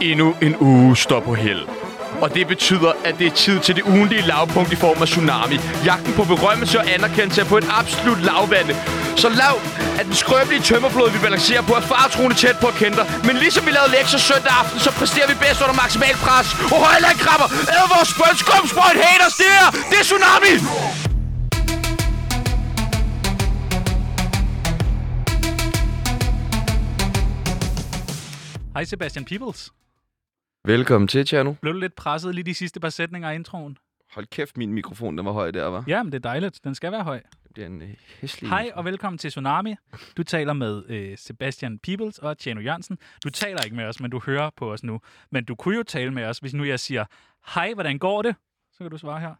Endnu en uge står på held. Og det betyder, at det er tid til det ugentlige lavpunkt i form af tsunami. Jagten på berømmelse og anerkendelse er på et absolut lavvande. Så lav, at den skrøbelige tømmerflod, vi balancerer på, er fartroende tæt på at kende dig. Men ligesom vi lavede lektier søndag aften, så præsterer vi bedst under maksimal pres. Og højland krabber, æder vores spøn, skum, sprøjt, haters, det her, det er tsunami! Hej Sebastian Peebles. Velkommen til, Tjerno. Blev du lidt presset lige de sidste par sætninger af introen? Hold kæft, min mikrofon, den var høj der, var. Ja, men det er dejligt. Den skal være høj. Det bliver en øh, hæslig... Hej og velkommen til Tsunami. Du taler med øh, Sebastian Peebles og Tjano Jørgensen. Du taler ikke med os, men du hører på os nu. Men du kunne jo tale med os, hvis nu jeg siger, hej, hvordan går det? Så kan du svare her.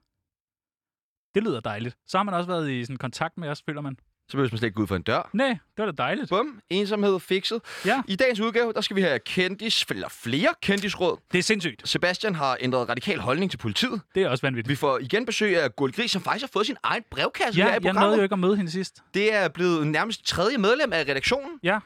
Det lyder dejligt. Så har man også været i sådan, kontakt med os, føler man. Så behøver man slet ikke gå ud for en dør. Nej, det var da dejligt. Bum, ensomhed fikset. Ja, I dagens udgave, der skal vi have kendis, eller flere kendisråd. det er sindssygt. Sebastian har ændret radikal holdning til politiet. Det er også vanvittigt. Vi får igen besøg af Gulli Gris, som faktisk har fået sin egen brevkasse her Ja, i jeg programmet. nåede jo ikke at møde hende sidst. Det er blevet nærmest tredje medlem af redaktionen. Ja,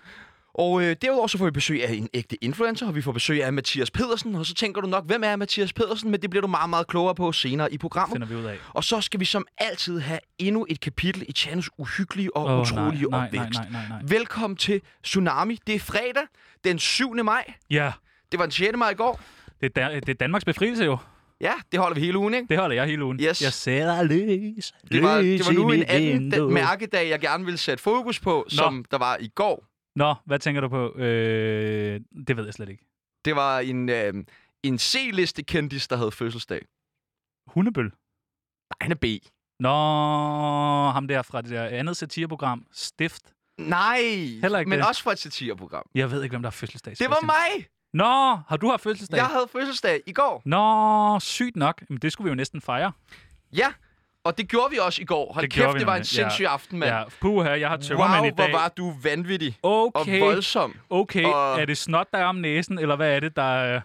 Og øh, derudover så får vi besøg af en ægte influencer, og vi får besøg af Mathias Pedersen. Og så tænker du nok, hvem er Mathias Pedersen? Men det bliver du meget, meget klogere på senere i programmet. finder vi ud af. Og så skal vi som altid have endnu et kapitel i Chanos uhyggelige og Åh, utrolige nej, opvækst. nej, nej, nej, nej. Velkommen til Tsunami. Det er fredag den 7. maj. Ja, Det var den 6. maj i går. det er, Dan- det er Danmarks befrielse jo. Ja, det holder vi hele ugen, ikke? Det holder jeg hele ugen. Yes. Jeg sætter løs, Det var, det var nu en anden den mærkedag, jeg gerne ville sætte fokus på, som der var i går. Nå, hvad tænker du på? Øh, det ved jeg slet ikke. Det var en, øh, en C-liste kendis, der havde fødselsdag. Hundebøl. Nej, han er B. Nå, ham der fra det der andet satireprogram, Stift. Nej, Heller ikke men det. også fra et satireprogram. Jeg ved ikke, hvem der har fødselsdag. Det var mig! Nå, har du haft fødselsdag? Jeg havde fødselsdag i går. Nå, sygt nok. Men det skulle vi jo næsten fejre. Ja, og det gjorde vi også i går. Hold Det kæft, vi det var en sindssyg aften, mand. Ja, puha, jeg har tømmermænd Wow, i dag. hvor var du vanvittig Okay, og voldsom. okay. og- Er det snot, der er om næsen, eller hvad er det, der...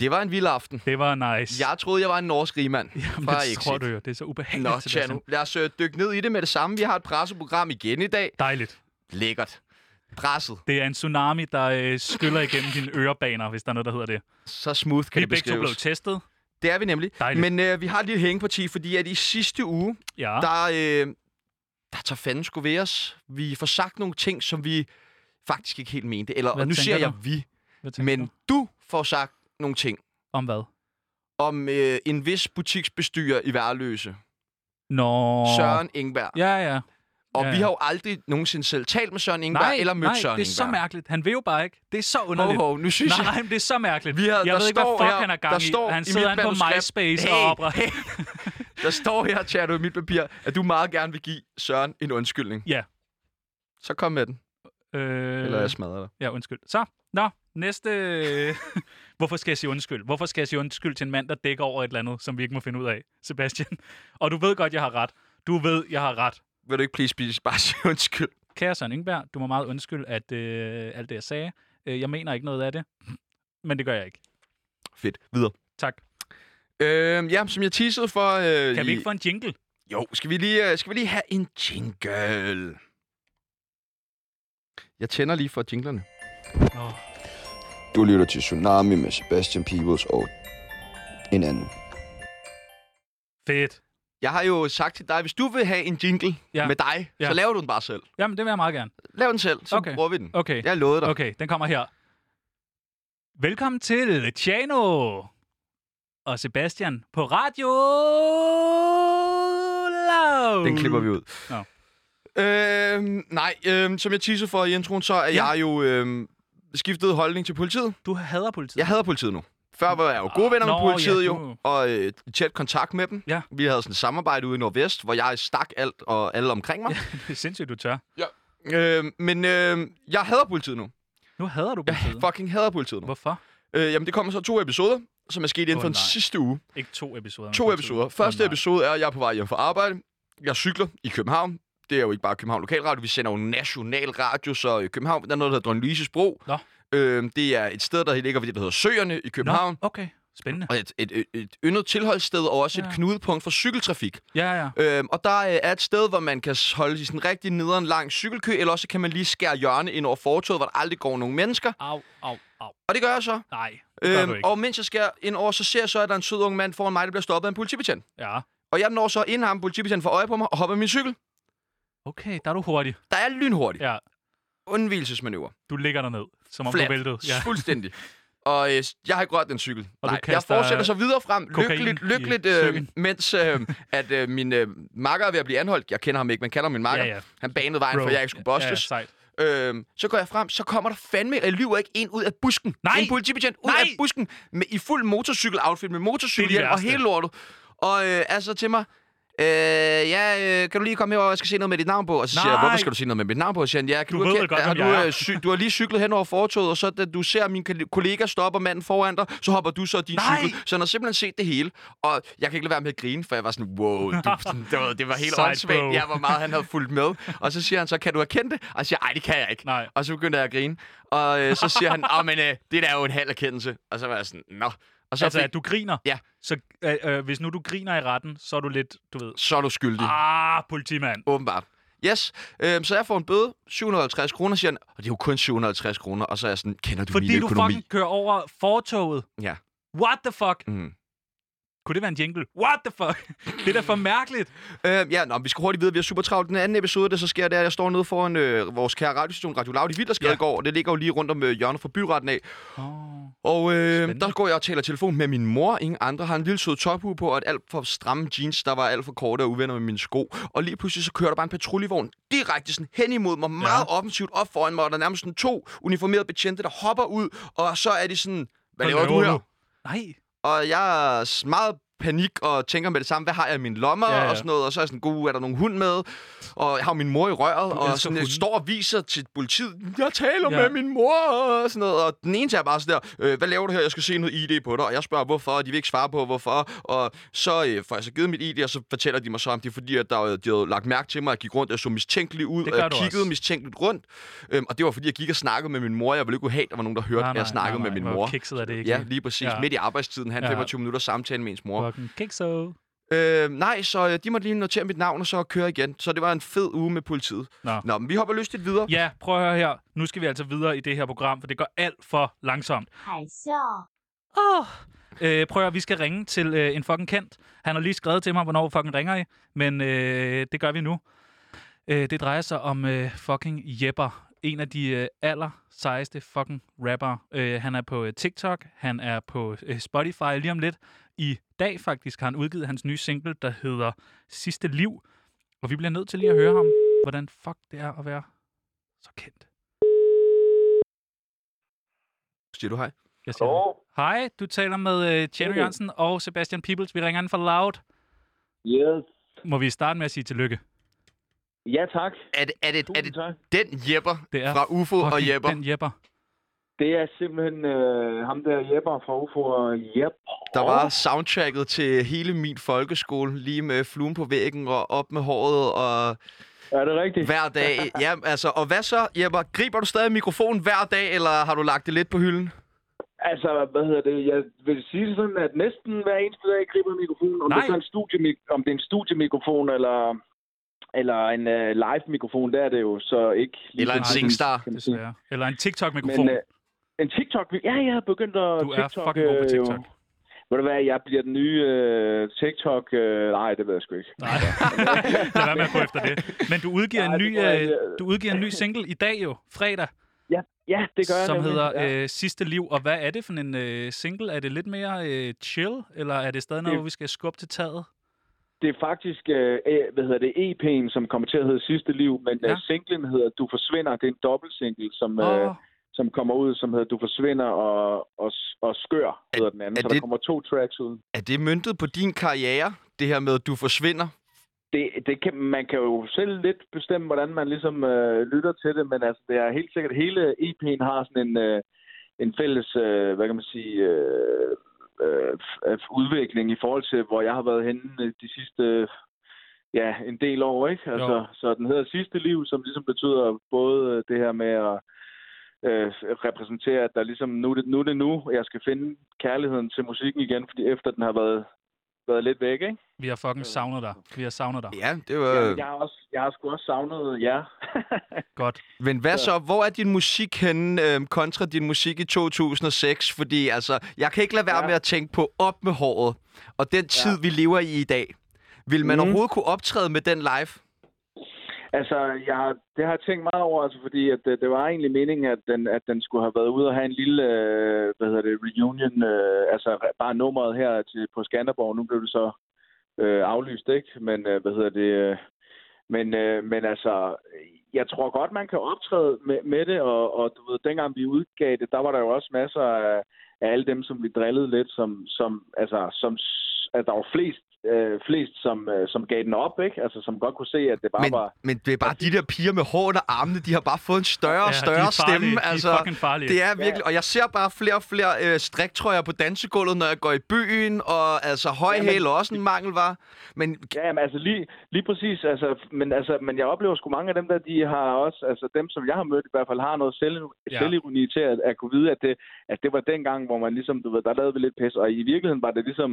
Det var en vild aften. Det var nice. Jeg troede, jeg var en norsk rigmand. Jamen, fra det tror du jo. Det er så ubehageligt, Nå. Tjano, lad os øh, dykke ned i det med det samme. Vi har et presseprogram igen i dag. Dejligt. Lækkert. Presset. Det er en tsunami, der øh, skyller igennem dine ørebaner, hvis der er noget, der hedder det. Så smooth kan Vi det begge to beskrives. testet. Det er vi nemlig. Dejligt. Men øh, vi har et lille hængeparti, fordi at i sidste uge, Ja. der, øh, der tager fanden sgu ved os. Vi får sagt nogle ting, som vi faktisk ikke helt mente. Eller, Hvad og nu siger jeg du? vi. Hvad tænker Men du? du får sagt nogle ting Om hvad? om øh, en vis butiksbestyrer i Værløse. Nå. Søren Ingberg. Ja, ja. Og Ja, vi har jo aldrig nogensinde selv talt med Søren Ingberg Nej, eller mødt nej, Søren det er så Ingberg. mærkeligt. Han vil jo bare ikke. Det er så underligt. hov, nu synes jeg... Nej, men det er så mærkeligt. Vi har- jeg der ved ikke, hvad fuck her- han er der gang i. står Han i sidder inde på MySpace Hey, og opre... Der står her, Tjerno, i mit papir, at du meget gerne vil give Søren en undskyldning. Ja. Så kom med den, Øh, eller jeg smadrer dig. Ja, undskyld. Så, nå, næste... Hvorfor skal jeg sige undskyld? Hvorfor skal jeg sige undskyld til en mand, der dækker over et eller andet, som vi ikke må finde ud af, Sebastian? Og du ved godt, jeg har ret. Du ved, jeg har ret. Vil du ikke please, please bare sige undskyld? Kære Søren Ingberg, du må meget undskylde, at øh, alt det, jeg sagde. Øh, jeg mener ikke noget af det, men det gør jeg ikke. Fedt. Videre. Tak. Øh, ja, som jeg teasede for... Øh, Kan vi ikke få en jingle? Jo, skal vi, lige, øh, skal vi lige have en jingle? Jeg tænder lige for jinglerne. Nå, Du lytter til Tsunami med Sebastian Peebles og en anden. fedt. Jeg har jo sagt til dig, hvis du vil have en jingle Ja. med dig, Ja. så laver du den bare selv. Jamen, det vil jeg meget gerne. Lav den selv, så Okay. bruger vi den. Okay, Jeg lovede dig. okay, den kommer her. Velkommen til Tjano og Sebastian på Radio Loud. Den klipper vi ud. Nå. Øhm, nej, øhm, som jeg teaser for i introen, så er Ja. jeg jo øhm, skiftet holdning til politiet. Du hader politiet. Jeg hader politiet nu. Før var jeg jo gode venner Nå, med politiet ja, jo, og øh, tæt kontakt med dem. Ja. Vi havde sådan et samarbejde ude i Nordvest, hvor jeg stak alt og alle omkring mig. Det er sindssygt, du tør. Øhm, men øh, jeg hader politiet nu. Nu hader du Jeg politiet. fucking hader politiet nu. Hvorfor? Øh, jamen, det kommer så to episoder, som er sket inden Åh, for den nej. sidste uge. Ikke to episoder. To episoder. Første nej. episode er, at jeg er på vej hjem fra arbejde. Jeg cykler i København. Det er jo ikke bare København Lokalradio. Vi sender jo national radio, så i København der er noget, der hedder Dronning Louises Bro. Nå. Øh, det er et sted, der ligger ved det, der hedder Søerne i København. Nå, okay. spændende. Og et, et, et, et yndet tilholdssted, og også ja. Et knudepunkt for cykeltrafik. Ja, ja. Øhm, og der øh, er et sted, hvor man kan holde i sådan rigtig nederen lang cykelkø, eller også kan man lige skære hjørne ind over fortoget, hvor der aldrig går nogen mennesker. Au, au, au. Og det gør jeg så. Nej, det gør ikke. og mens jeg skærer ind over, så ser jeg så, at der er en sød ung mand foran mig, der bliver stoppet af en politibetjent. Ja. Og jeg når så inden ham, politibetjenten får øje på mig, og hopper min cykel. Okay, der er du hurtig. Der er lynhurtigt. Ja, Undvigelsesmanøvre. du ligger derned, som om Flat. du væltede. Ja. Fuldstændig. Og øh, jeg har ikke rørt den cykel. Og Nej, jeg fortsætter så videre frem, lykkeligt, lykkeligt øh, mens øh, at øh, min øh, makker er ved at blive anholdt. Jeg kender ham ikke, men kalder min makker. Ja, ja. Han banede vejen, Bro. for jeg ikke skulle Ja, ja, sejt. Øhm, så går jeg frem, så kommer der fandme, jeg lyver ikke, ind ud af busken. Nej! En politibetjent ud Nej! af busken med, i fuld motorcykel-outfit med motorcykelhjelm og hele lortet. Og øh, altså til mig, øh, ja, øh, kan du lige komme herover, jeg skal se noget med dit navn på? Og så siger jeg, Nej! hvorfor skal du se noget med mit navn på? Og så siger han, ja, kan Du du, ved erkende- godt, har du, jeg øh, cy- du har lige cyklet hen over fortoget, og så da du ser min kol- kollega stoppe manden foran dig, så hopper du så din Nej! cykel. Så han har simpelthen set det hele. Og jeg kan ikke lade være med at grine, for jeg var sådan, wow, du, det, var, det var helt åndssvagt. Ja, hvor meget han havde fulgt med. Og så siger han så, kan du erkende det? Og jeg siger, nej, det kan jeg ikke. Nej. Og så begynder jeg at grine. Og øh, så siger han, åh, men øh, det der er jo en halv erkendelse. Og så var jeg sådan, nå. Og så, Altså, fik, at du griner. Ja. Så øh, øh, hvis nu du griner i retten, så er du lidt, du ved... så er du skyldig. Ah, politimand. Åbenbart. Yes, øhm, så jeg får en bøde, 750 kroner, siger han, og det er jo kun 750 kroner, og så er jeg sådan, kender du Fordi min du økonomi? fucking kører over fortoget. Ja. What the fuck? Mm. Kunne det være en jingle? What the fuck? det er da for mærkeligt. Øhm, ja, nå, vi skal hurtigt videre. Vi er super travlt. Den anden episode, det så sker, det er, at jeg står nede foran øh, vores kære radiostation Radio Loud i Vildersgade Ja. ja. går, og det ligger jo lige rundt om øh, hjørnet for byretten af. Oh. Og øh, Spændende. der går jeg og taler telefon med min mor. Ingen andre har en lille sød tophue på, og et alt for stramme jeans, der var alt for korte og uvenner med mine sko. Og lige pludselig så kører der bare en patruljevogn direkte sådan hen imod mig, meget offensivt op foran mig, og der er nærmest sådan to uniformerede betjente, der hopper ud, og så er de sådan, hvad laver du her? Nej. Og jeg er meget panik og tænker med det samme, hvad har jeg i mine lommer Ja, ja, og sådan noget, og så er jeg sådan, god, er der nogen hund med? Og jeg har min mor i røret, og elsker sådan, jeg står og viser til politiet, jeg taler Ja. med min mor, og sådan noget, og den ene er bare sådan der, øh, hvad laver du her, jeg skal se noget ID på dig, og jeg spørger, hvorfor, og de vil ikke svare på, hvorfor, og så øh, får jeg så givet mit ID, og så fortæller de mig så, om det er fordi, at der, øh, de havde lagt mærke til mig, at jeg gik rundt, og jeg så mistænkelig ud, og jeg du kiggede også. mistænkeligt rundt, øhm, og det var fordi, jeg gik og snakkede med min mor, jeg ville ikke kunne have, at der var nogen, der hørte, at jeg snakkede med min mor. kikset er det ikke? Ja, lige præcis. Ja. Midt i arbejdstiden, han Ja. 25 minutter samtale med ens mor. Fucking kikso. Øh, nej, så øh, de måtte lige notere mit navn, og så køre igen. Så det var en fed uge med politiet. Nå. Nå, men vi hopper lystigt videre. Ja, prøv at høre her. Nu skal vi altså videre i det her program, for det går alt for langsomt. 海啸，Åh. Øh, prøv at høre, vi skal ringe til øh, en fucking kendt. Han har lige skrevet til mig, hvornår fucking ringer I, men øh, det gør vi nu. Øh, det drejer sig om øh, fucking Jepper. En af de øh, aller sejeste fucking rapper. Øh, han er på øh, TikTok, han er på øh, Spotify lige om lidt. I dag faktisk har han udgivet hans nye single, der hedder Sidste Liv. Og vi bliver nødt til lige at høre ham, hvordan fuck det er at være så kendt. Siger du hej? Jeg siger, Hallo? Hej, du taler med øh, Hej. Jørgensen og Sebastian Peebles. Vi ringer ind fra Loud. Yes. Må vi starte med at sige tillykke? Ja, tak. Er det, er det, er det tak. den Jepper Det er fra UFO og Jepper, Den Jepper. Det er simpelthen øh, ham der Jepper fra UFO og Jepper. der var soundtracket til hele min folkeskole, lige med fluen på væggen og op med håret og Er det rigtigt? hver dag. Ja, altså, og hvad så, Jepper? Griber du stadig mikrofonen hver dag, eller har du lagt det lidt på hylden? Altså, hvad hedder det? Jeg vil sige det sådan, at næsten hver eneste dag griber mikrofonen. Om Nej. det er en studiemik- om det er en studiemikrofon eller eller en uh, live-mikrofon, der er det jo så ikke. lige Eller en Singstar. Desværre. Eller en TikTok-mikrofon. Men øh, en TikTok... Ja, jeg har begyndt at du er TikTok... fucking god på øh, TikTok. jo. Ved du hvad, jeg bliver den nye øh, TikTok... Øh, nej, det ved jeg sgu ikke. Nej, lad være med at gå efter det. Men du udgiver, Nej, en ny, jeg øh, du udgiver en ny single i dag jo, fredag, Ja, ja det gør jeg som hedder ja. øh, Sidste Liv. Og hvad er det for en øh, single? Er det lidt mere øh, chill, eller er det stadig noget, Det- hvor vi skal skubbe til taget? Det er faktisk, øh, øh, hvad hedder det, EP'en, som kommer til at hedde Sidste Liv, men Ja. ja. singlen hedder Du Forsvinder. Det er en dobbeltsingle, som, Åh, øh, som kommer ud, som hedder Du Forsvinder og, og, og Skør, hedder den anden. er Så der det- kommer to tracks ud. Er det møntet på din karriere, det her med, du forsvinder? Det, det kan, man kan jo selv lidt bestemme, hvordan man ligesom øh, lytter til det, men altså, det er helt sikkert, hele EP'en har sådan en, øh, en fælles, øh, hvad kan man sige, øh, øh, udvikling i forhold til, hvor jeg har været henne øh, de sidste, ja, en del år, ikke? Altså, Jo. så den hedder Sidste Liv, som ligesom betyder både øh, det her med at øh, repræsenterer, at der ligesom, nu det, nu det nu, jeg skal finde kærligheden til musikken igen, fordi efter den har været, været lidt væk, ikke? Vi har fucking savnet dig. Vi har savnet dig. Ja, det var... Jeg, jeg, har også, jeg har sgu også savnet jer. Godt. Men hvad så? Hvor er din musik henne øh, kontra din musik i 2006? Fordi altså, jeg kan ikke lade være Ja. med at tænke på op med håret. Og den tid, vi lever i i dag. Vil man Mhm. overhovedet kunne optræde med den live? Altså, jeg, har- det har jeg tænkt meget over, altså, fordi at, det, det var egentlig meningen, at den, at den skulle have været ude og have en lille, øh, hvad hedder det, reunion, øh, altså bare nummeret her til, på Skanderborg. Nu blev det så øh, aflyst, ikke? Men, øh, hvad hedder det, øh, men, øh, men altså, jeg tror godt, man kan optræde med, med det, og, og du ved, dengang vi udgav det, der var der jo også masser af, af alle dem, som vi drillede lidt, som, som altså, som, at der var flest, øh, flest som, øh, som gav den op, ikke? Altså, som godt kunne se, at det bare Men, var... men det er bare de der piger med hår under armene, de har bare fået en større og Ja, de større er farlige. stemme. De er Altså, fucking farlige. det er virkelig... Og jeg ser bare flere og flere øh, striktrøjer på dansegulvet, når jeg går i byen, og altså høj Jamen, hæl er også en mangel, var. Men Ja, men altså lige, lige præcis. Altså, men, altså, men jeg oplever sgu mange af dem der, de har også, altså dem, som jeg har mødt i hvert fald, har noget selv, Ja. ja. selvironi til at, at kunne vide, at det, at det var dengang, hvor man ligesom, du ved, der lavede vi lidt pis. Og i virkeligheden var det ligesom,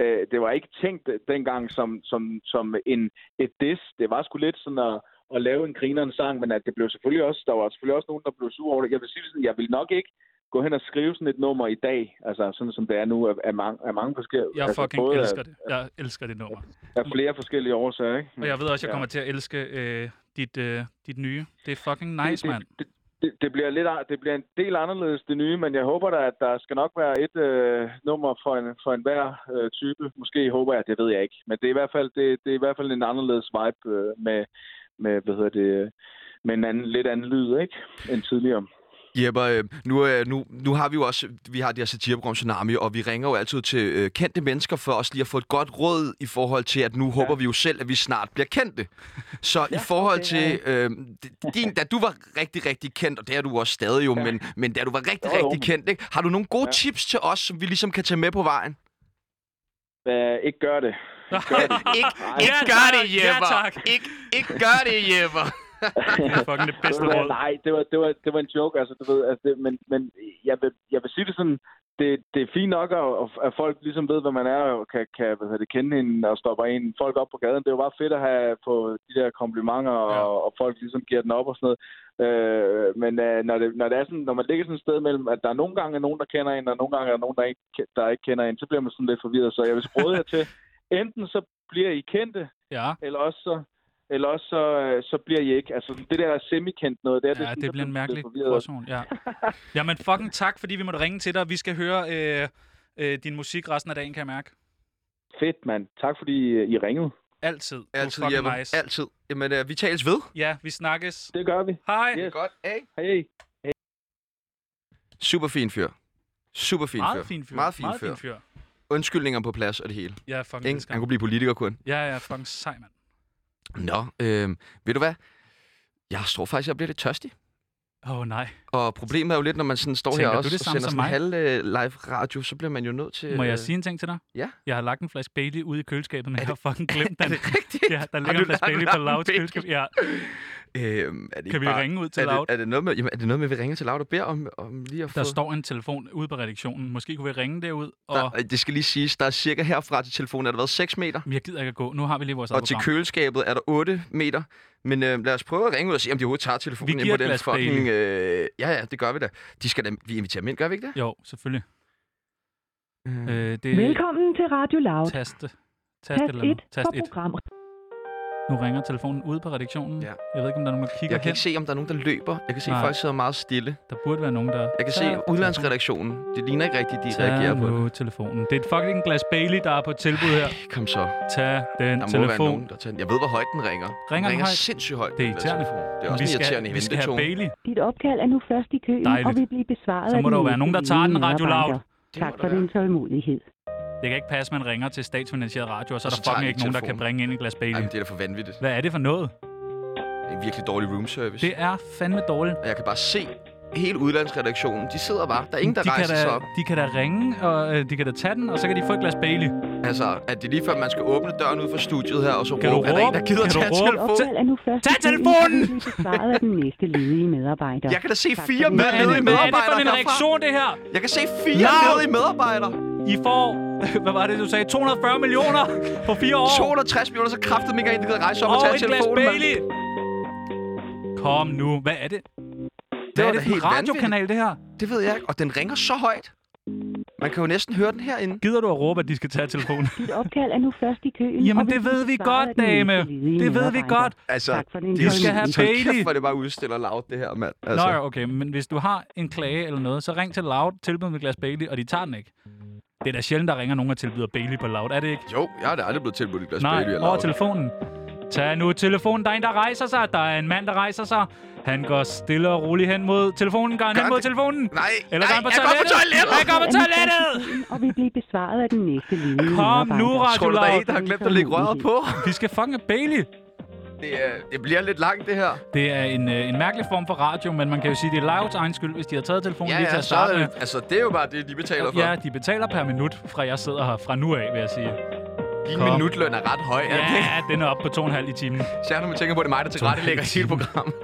øh, det var ikke tænkt dengang som, som, som en, et diss. Det var sgu lidt sådan at, at lave en grinerende sang, men at det blev selvfølgelig også, der var selvfølgelig også nogen, der blev sur over det. Jeg vil sige sådan, jeg vil nok ikke gå hen og skrive sådan et nummer i dag, altså sådan som det er nu, af, af, mange, af mange forskellige, Jeg altså fucking elsker af, det. Jeg elsker det nummer. af flere forskellige årsager, ikke? Og jeg ved også, jeg Ja. kommer til at elske øh, dit, øh, dit nye. Det er fucking nice, mand. det, det, det, bliver lidt, det bliver en del anderledes, det nye, men jeg håber da, at der skal nok være et øh, nummer for en, for en hver øh, type. Måske håber jeg, det ved jeg ikke. Men det er i hvert fald, det, det er i hvert fald en anderledes vibe øh, med, med, hvad hedder det, øh, med en anden, lidt anden lyd, ikke? End tidligere. Jeppe, øh, nu, øh, nu, nu har vi jo også, vi har det her satireprogram Tsunami, og vi ringer jo altid til øh, kendte mennesker for os lige at få et godt råd i forhold til, at nu ja. håber vi jo selv, at vi snart bliver kendte. Så ja, i forhold okay, til, øh, din, da du var rigtig, rigtig kendt, og det er du også stadig jo, ja. men, men da du var rigtig, Jo, jo. rigtig kendt, ikke? har du nogle gode ja. Tips til os, som vi ligesom kan tage med på vejen? Hvad, ikke gør det. ikke, Nej. ikke Ja, gør det, Jeppe! ikke, ikke gør det, Jeppe! Det er fucking det bedste råd. Nej, det var, det, var, det var en joke, altså, du ved, altså, det, men, men jeg, vil, jeg vil sige det sådan, det, det er fint nok, at, at folk ligesom ved, hvad man er, og kan, kan hvad det, kende hende og stopper en folk op på gaden. Det er jo bare fedt at have på de der komplimenter, Ja. ja. og, og folk ligesom giver den op og sådan noget. Øh, men øh, når, det, når, det er sådan, når man ligger sådan et sted mellem, at der er nogle gange er nogen, der kender en, og nogle gange er der nogen, der ikke, der ikke kender en, så bliver man sådan lidt forvirret. Så jeg vil råde jer til, enten så bliver I kendte, Ja, eller også så, eller også så, øh, så bliver I ikke. Altså, det der semikendt noget, det er ja det der bliver en mærkelig gråzone. Ja. Jamen fucking tak, fordi vi måtte ringe til dig. Vi skal høre øh, øh, din musik resten af dagen, kan jeg mærke. Fedt, mand. Tak fordi øh, I ringede. Altid. Er Altid, Jeppe. nice. Altid. Jamen, øh, vi tales ved. Ja, vi snakkes. Det gør vi. Hej. Yes. Godt, hey. Hej. Super fin fyr. Super fin fyr. Meget fin fyr. Meget fin Meget fyr. fin fyr. Undskyldninger på plads og det hele. Ja, fucking Han kunne blive politiker kun. Ja, ja, fucking sej, mand. Nå, øh, ved du hvad? Jeg tror faktisk, jeg bliver lidt tørstig. Åh, oh, nej. Og problemet er jo lidt, når man sådan står Tænker her du også det og sender som sådan halv øh, live radio, så bliver man jo nødt til... Må øh, jeg sige en ting til dig? Ja. Jeg har lagt en flaske Bailey ude i køleskabet, men jeg har fucking glemt Er den. det rigtigt? Ja, der ligger en flaske Bailey på Bailey? køleskab. Ja. Øhm, er det Kan vi bare, ringe ud til er Loud? det, er, det noget med, jamen, er det noget med, at vi ringer til Loud og beder om, om lige at få... Der står en telefon ude på redaktionen. Måske kunne vi ringe derud, og Der, det skal lige siges, der er cirka herfra til telefonen, er der været 6 meter. Men jeg gider ikke at gå. Nu har vi lige vores Og eget til program. køleskabet er der 8 meter. Men øh, lad os prøve at ringe ud og se, om de overhovedet tager telefonen Vi giver på den fucking... Øh, ja, ja, det gør vi da. De skal da, vi inviterer dem ind, gør vi ikke det? Jo, selvfølgelig. Øh, Øh, det Velkommen til Radio Loud. taste. Taste Tast eller noget. 1 Tast for 1. program. Nu ringer telefonen ude på redaktionen. Ja. Jeg ved ikke, om der er nogen, der kigger jeg kan hen. ikke se, om der er nogen, der løber. Jeg kan se, at folk sidder meget stille. Der burde være nogen, der... Jeg kan se udlandsredaktionen. Det ligner ikke rigtigt, de Tag reagerer på nu det. telefonen. Det er et fucking glas Bailey, der er på tilbud her. Kom så. Tag den Der må være telefon. nogen, der tager. Jeg ved, hvor højt den ringer. Ringer den ringer højt? sindssygt højt. Det er irriterende. telefon. Det er også vi en skal, irriterende vi skal have. Bailey. Dit opkald er nu først i køen Dejligt. og vil blive besvaret Så af må der jo være nogen, der tager den Radio. Loud. Tak for din tålmodighed. Det kan ikke passe, at man ringer til statsfinansieret radio, og så er Og der så tager fucking de ikke nogen, der kan telefonen. bringe ind et glas Bailey. Jamen, det er da for vanvittigt. Hvad er det for noget? Det er en virkelig dårlig room service. Det er fandme dårligt. Og jeg kan bare se, hele udlandsredaktionen, de sidder bare. Der er ingen, der de rejser sig da, op. de kan da ringe, og øh, de kan da tage den, og så kan de få et glas Bailey. Altså, at det er lige før, man skal åbne døren ud fra studiet her, og så Kan råbe, er der en, der gider Kan tage råbe? Dit telefon? opkald er nu først Tag telefonen! besvaret af den næste ledige medarbejder. Jeg kan da se fire med er, ledige det, hvad er det medarbejdere for en reaktion, det her? Jeg kan se fire ledige medarbejdere. I får, hvad var det, du sagde? 240 millioner på fire år. 260 millioner, så kræfter mig ikke der gider rejse op og, og tage et glas telefonen, mand. Bailey. Kom nu, hvad er det? Hvad var er det for en radiokanal, det her? Det ved jeg ikke, og den ringer så højt. Man kan jo næsten høre den herinde. Gider du at råbe, at de skal tage telefonen? Dit opkald er nu først i køen. Jamen, og det ved vi godt, dame. Det ved vi godt. Altså, Tak for De skal have Bailey. kæft, hvor det bare udstiller loud, det her, mand. Altså. Nå ja, okay, men hvis du har en klage eller noget, så ring til Loud, tilbyd med glas Bailey, og de tager den ikke. Det er da sjældent, der ringer nogen og tilbyder Bailey på Loud, er det ikke? Jo, jeg har da aldrig blevet tilbudt et glas Nej, Bailey eller over loud. telefonen. Tag nu telefonen. Der er en, der rejser sig. Der er en mand, der rejser sig. Han går stille og roligt hen mod telefonen. Går han Gør hen mod det? telefonen? Nej, Eller går nej, han på jeg går på toilettet? toilettet! Han går på Er toilettet! Og vil blive besvaret af den næste ledige Kom nu, Radio Tror du, der er en, der har glemt at lægge røret på? Vi skal have Bailey. Det, er, det bliver lidt langt, det her. Det er en, øh, en mærkelig form for radio, men man kan jo sige, det er Louds egen skyld, hvis de har taget telefonen Ja, lige til ja, at starte det, altså, det er jo bare det, de betaler for. Ja, de betaler per minut, fra jeg sidder her fra nu af, vil jeg sige. Din Kom. minutløn er ret høj. Ja. Ja, den er oppe på to og en halv i timen. Særligt, når man tænker på, at det er mig, der tilrettelægger hele programmet.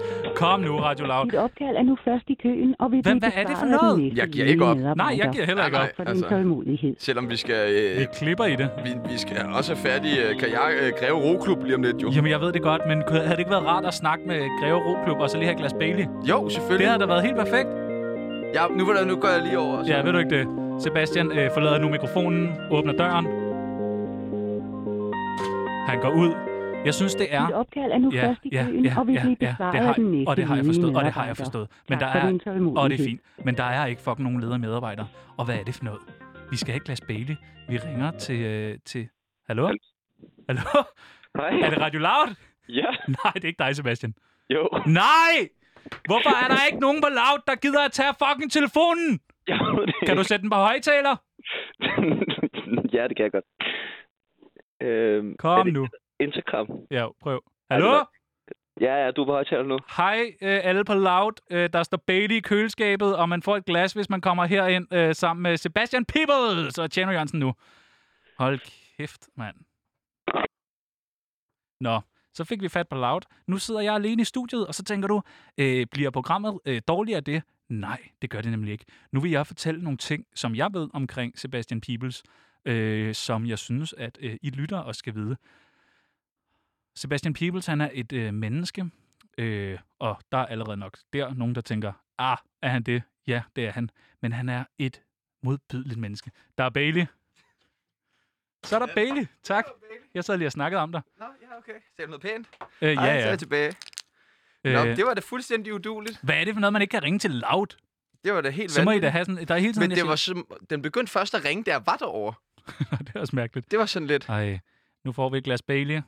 Kom nu, Radio Loud. Dit opkald er nu først i køen, og Hvad- blive hvad er det for noget? Jeg giver ikke op. Nej, jeg giver heller ikke op. For altså. tålmodighed. Selvom vi skal, øh, Vi klipper i det. vi, vi skal også have færdig øh, kajak, øh, Greve Roklub lige om lidt, jo. Jamen, jeg ved det godt, men kunne- havde det ikke været rart at snakke med Greve Roklub og så lige have et glas Bailey? Jo, Det selvfølgelig. havde da været helt perfekt. Ja, nu, nu går jeg lige over. Så. Ja, ved du ikke det? Sebastian øh, forlader nu mikrofonen, åbner døren. Han går ud. Jeg synes, det er... Dit opkald er nu Ja, først i ja, køen, ja, og vil ja, blive ja, besvaret det af har, den næste og det har jeg forstået, og det har jeg forstået. Men der er, og det er fint. Men der er ikke fucking nogen ledere medarbejdere. Og hvad er det for noget? Vi skal et glas Bailey. Vi ringer til... Øh, til Hallo? Hallo? Hej. Er det Radio Loud? Ja, Nej, det er ikke dig, Sebastian. jo. Nej! Hvorfor er der ikke nogen på Loud, der gider at tage fucking telefonen? Jeg ved det Kan du ikke. sætte den på højtaler? ja, det kan jeg godt. Øhm, Kom nu. Instagram. Ja, prøv. Hallo? Ja, ja, du er på højtaler nu. Hej, øh, alle på Loud. Øh, der står Bailey i køleskabet, og man får et glas, hvis man kommer herind øh, sammen med Sebastian Peebles og Tjano Jørgensen nu. Hold kæft, mand. Nå, så fik vi fat på Loud. Nu sidder jeg alene i studiet, og så tænker du, øh, bliver programmet øh, dårligere af det? Nej, det gør det nemlig ikke. Nu vil jeg fortælle nogle ting, som jeg ved omkring Sebastian Peebles, øh, som jeg synes, at øh, I lytter og skal vide. Sebastian Peebles, han er et øh, menneske, øh, og der er allerede nok der nogen, der tænker, ah, er han det? Ja, det er han. Men han er et modbydeligt menneske. Der er Bailey. Så er der Bailey. Tak. Jeg sad lige og snakkede om dig. Nå, ja, okay. Sagde du noget pænt? Øh, Ej, ja, så er jeg tilbage. Nå, Øh, det var da fuldstændig uduligt. hvad er det for noget, man ikke kan ringe til loud? Det var da helt Så må I da have sådan... Der er hele tiden, Men det var som, den begyndte først at ringe, jeg var derovre. det er også mærkeligt. Det var sådan lidt. Ej, nu får vi et glas Bailey.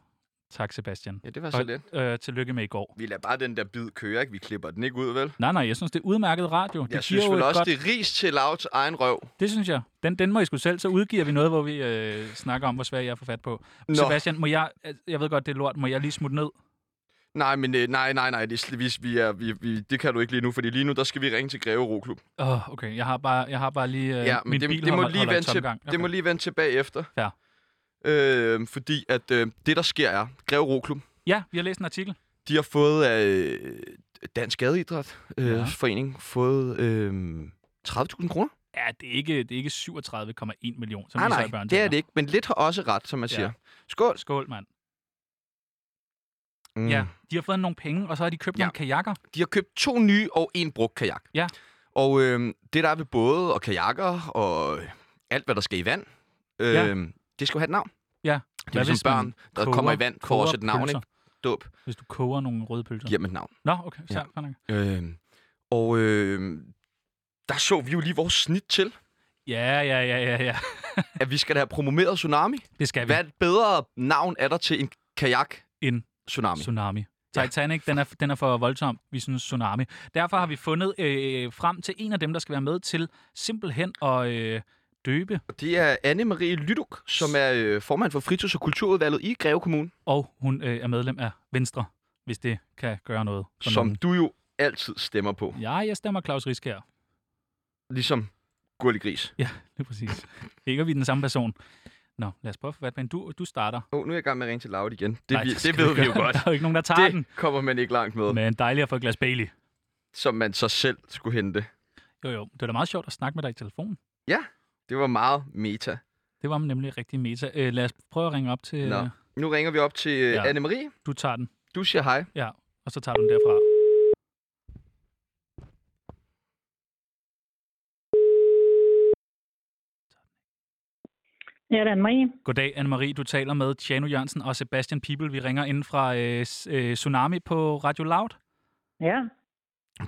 Tak, Sebastian. Ja, det var så Og, lidt. øh, tillykke med i går. Vi lader bare den der bid køre, ikke? Vi klipper den ikke ud, vel? Nej, nej, jeg synes, det er udmærket radio. Det Jeg synes vel også, godt... det er ris til Louds egen røv. Det synes jeg. Den, den må I sgu selv. Så udgiver vi noget, hvor vi øh, snakker om, hvor svært jeg er at få fat på. Nå. Sebastian, må jeg... Jeg ved godt, det er lort. Må jeg lige smutte ned? Nej, men øh, nej, nej, nej, det, vi, vi er, vi, vi, det kan du ikke lige nu, fordi lige nu, der skal vi ringe til Greve Roklub. Åh, oh, okay. Jeg har bare, jeg har bare lige... Øh, ja, men min det, bil det, må holder, lige holder vente til, tomgang. det må lige vente tilbage efter. Ja. Øh, fordi at øh, det, der sker er, Greve Roklub, Ja, vi har læst en artikel. de har fået af øh, Dansk Gadeidræt øh, Ja. Forening fået øh, 30.000 kroner. Ja, det er ikke, det er ikke 37,1 millioner, som Nej, nej, børn det er det ikke, men lidt har også ret, som man Ja. siger. Skål. Skål, mand. Mm. Ja, de har fået nogle penge, og så har de købt Ja. nogle kajakker. De har købt to nye og en brugt kajak. Ja. Og øh, det, der er ved både og kajakker og alt, hvad der skal i vand, øh, Ja. det skal jo have et navn. Ja. Det er ligesom børn, der koger- kommer i vand, får også et navn, ikke? Dåb. Hvis du koger nogle røde pølser. Giver dem et navn. Nå, okay. Ja. Ja. Øh, og øh, der så vi jo lige vores snit til, Ja, ja, ja, ja, ja. at vi skal da have promomeret Tsunami. Det skal vi. Hvad et bedre navn er der til en kajak? En Tsunami. Tsunami. Titanic, den, er, den er for voldsom. Vi synes Tsunami. Derfor har vi fundet øh, frem til en af dem, der skal være med til simpelthen at øh, døbe. Det er Anne-Marie Lyduk, som er øh, formand for Fritids- og Kulturudvalget i Greve Kommune, Og hun øh, er medlem af Venstre, hvis det kan gøre noget for som nogen. du jo altid stemmer på. Ja, jeg stemmer Claus Riskær. Ligesom Gurli Gris. Ja, det er præcis. Ikke er vi den samme person. Nå, lad os prøve at få Du, du starter. Oh, nu er jeg i gang med at ringe til Laud igen. Det, Nej, vi, skal det ved vi jo godt. Der er jo ikke nogen, der tager den. Det kommer man ikke langt med, Men dejligt at få et glas Bailey. som man så selv skulle hente. Jo, jo. Det var da meget sjovt at snakke med dig i telefonen. Ja, det var meget meta. Det var nemlig rigtig meta. Øh, lad os prøve at ringe op til... Nå. Nu ringer vi op til Ja. ja. Anne-Marie. Du tager den. Du siger hej. Ja, og så tager du den derfra. Ja, det er Marie. Goddag, Anne-Marie. Du taler med Tjano Jørgensen og Sebastian People. Vi ringer ind fra øh, øh, Tsunami på Radio Loud. Ja.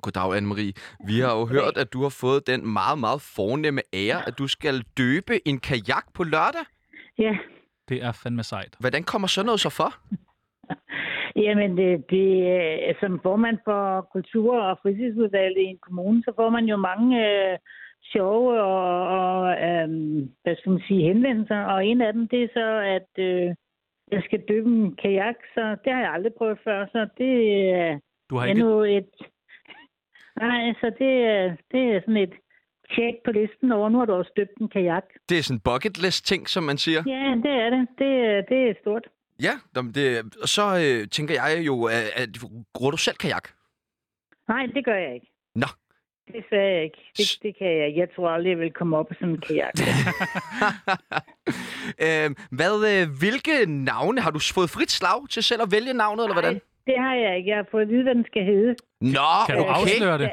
Goddag, Anne-Marie. Vi har jo hørt, at du har fået den meget, meget fornemme ære, at du skal døbe en kajak på lørdag. Ja. Det er fandme sejt. Hvordan kommer sådan noget så for? Jamen, det, det, øh, som formand for kultur- og fritidsudvalget i en kommune, så får man jo mange øh, sjove og, og øh, hvad skal man sige, henvendelser. Og en af dem, det er så, at øh, jeg skal døbe en kajak, så det har jeg aldrig prøvet før. Så det øh, Du har er ikke... nu et... Nej, så det, er- det er sådan et tjek på listen over, nu har du også døbt en kajak. Det er sådan en bucket list ting, som man siger. Ja, det er det. Det, er- det er stort. Ja, det, og så øh, tænker jeg jo, at, at gruer du selv kajak? Nej, det gør jeg ikke. Nå. Det sagde jeg ikke. Det, det kan jeg. Jeg tror aldrig, jeg vil komme op sådan en kajak. øh, hvad, øh, hvilke navne har du fået frit slag til selv at vælge navnet, eller hvordan? Nej, det har jeg ikke. Jeg har fået at vide, hvad den skal hedde. Nå, Kan du okay. afsløre det?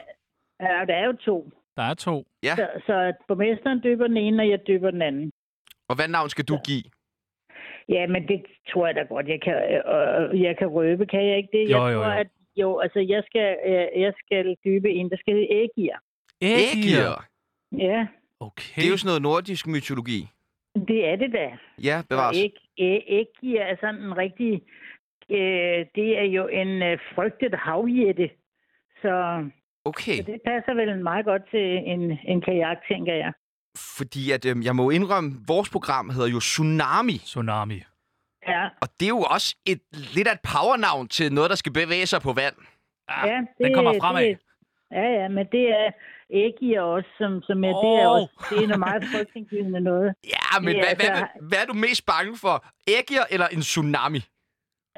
Ja, der er jo to. Der er to. Ja. Så, så borgmesteren døber den ene, og jeg døber den anden. Og hvad navn skal du give? Ja, men det tror jeg da godt, jeg kan, øh, jeg kan røbe. Kan jeg ikke det? Jo, jeg jo, tror, jo. At, jo, altså jeg skal, øh, jeg skal døbe en, der skal hedde Ægir. Ægir. Ja, Okay. Det er jo sådan noget nordisk mytologi. det er det da. Ja, bevares. Æg, æg, æggier er sådan en rigtig... Øh, det er jo en øh, frygtet havjætte. Så, Okay, så det passer vel meget godt til en, en kajak, tænker jeg. fordi at, øhm, jeg må indrømme, vores program hedder jo Tsunami. Tsunami. Ja, Og det er jo også et, lidt af et powernavn til noget, der skal bevæge sig på vand. Ah, ja den kommer fremad. Det, ja, ja, men det er æggier også, som, som er, det er også det er noget meget frygtindgivende noget. Ja, men Det hvad, altså- hvad, hvad er du mest bange for? Ægir eller en tsunami?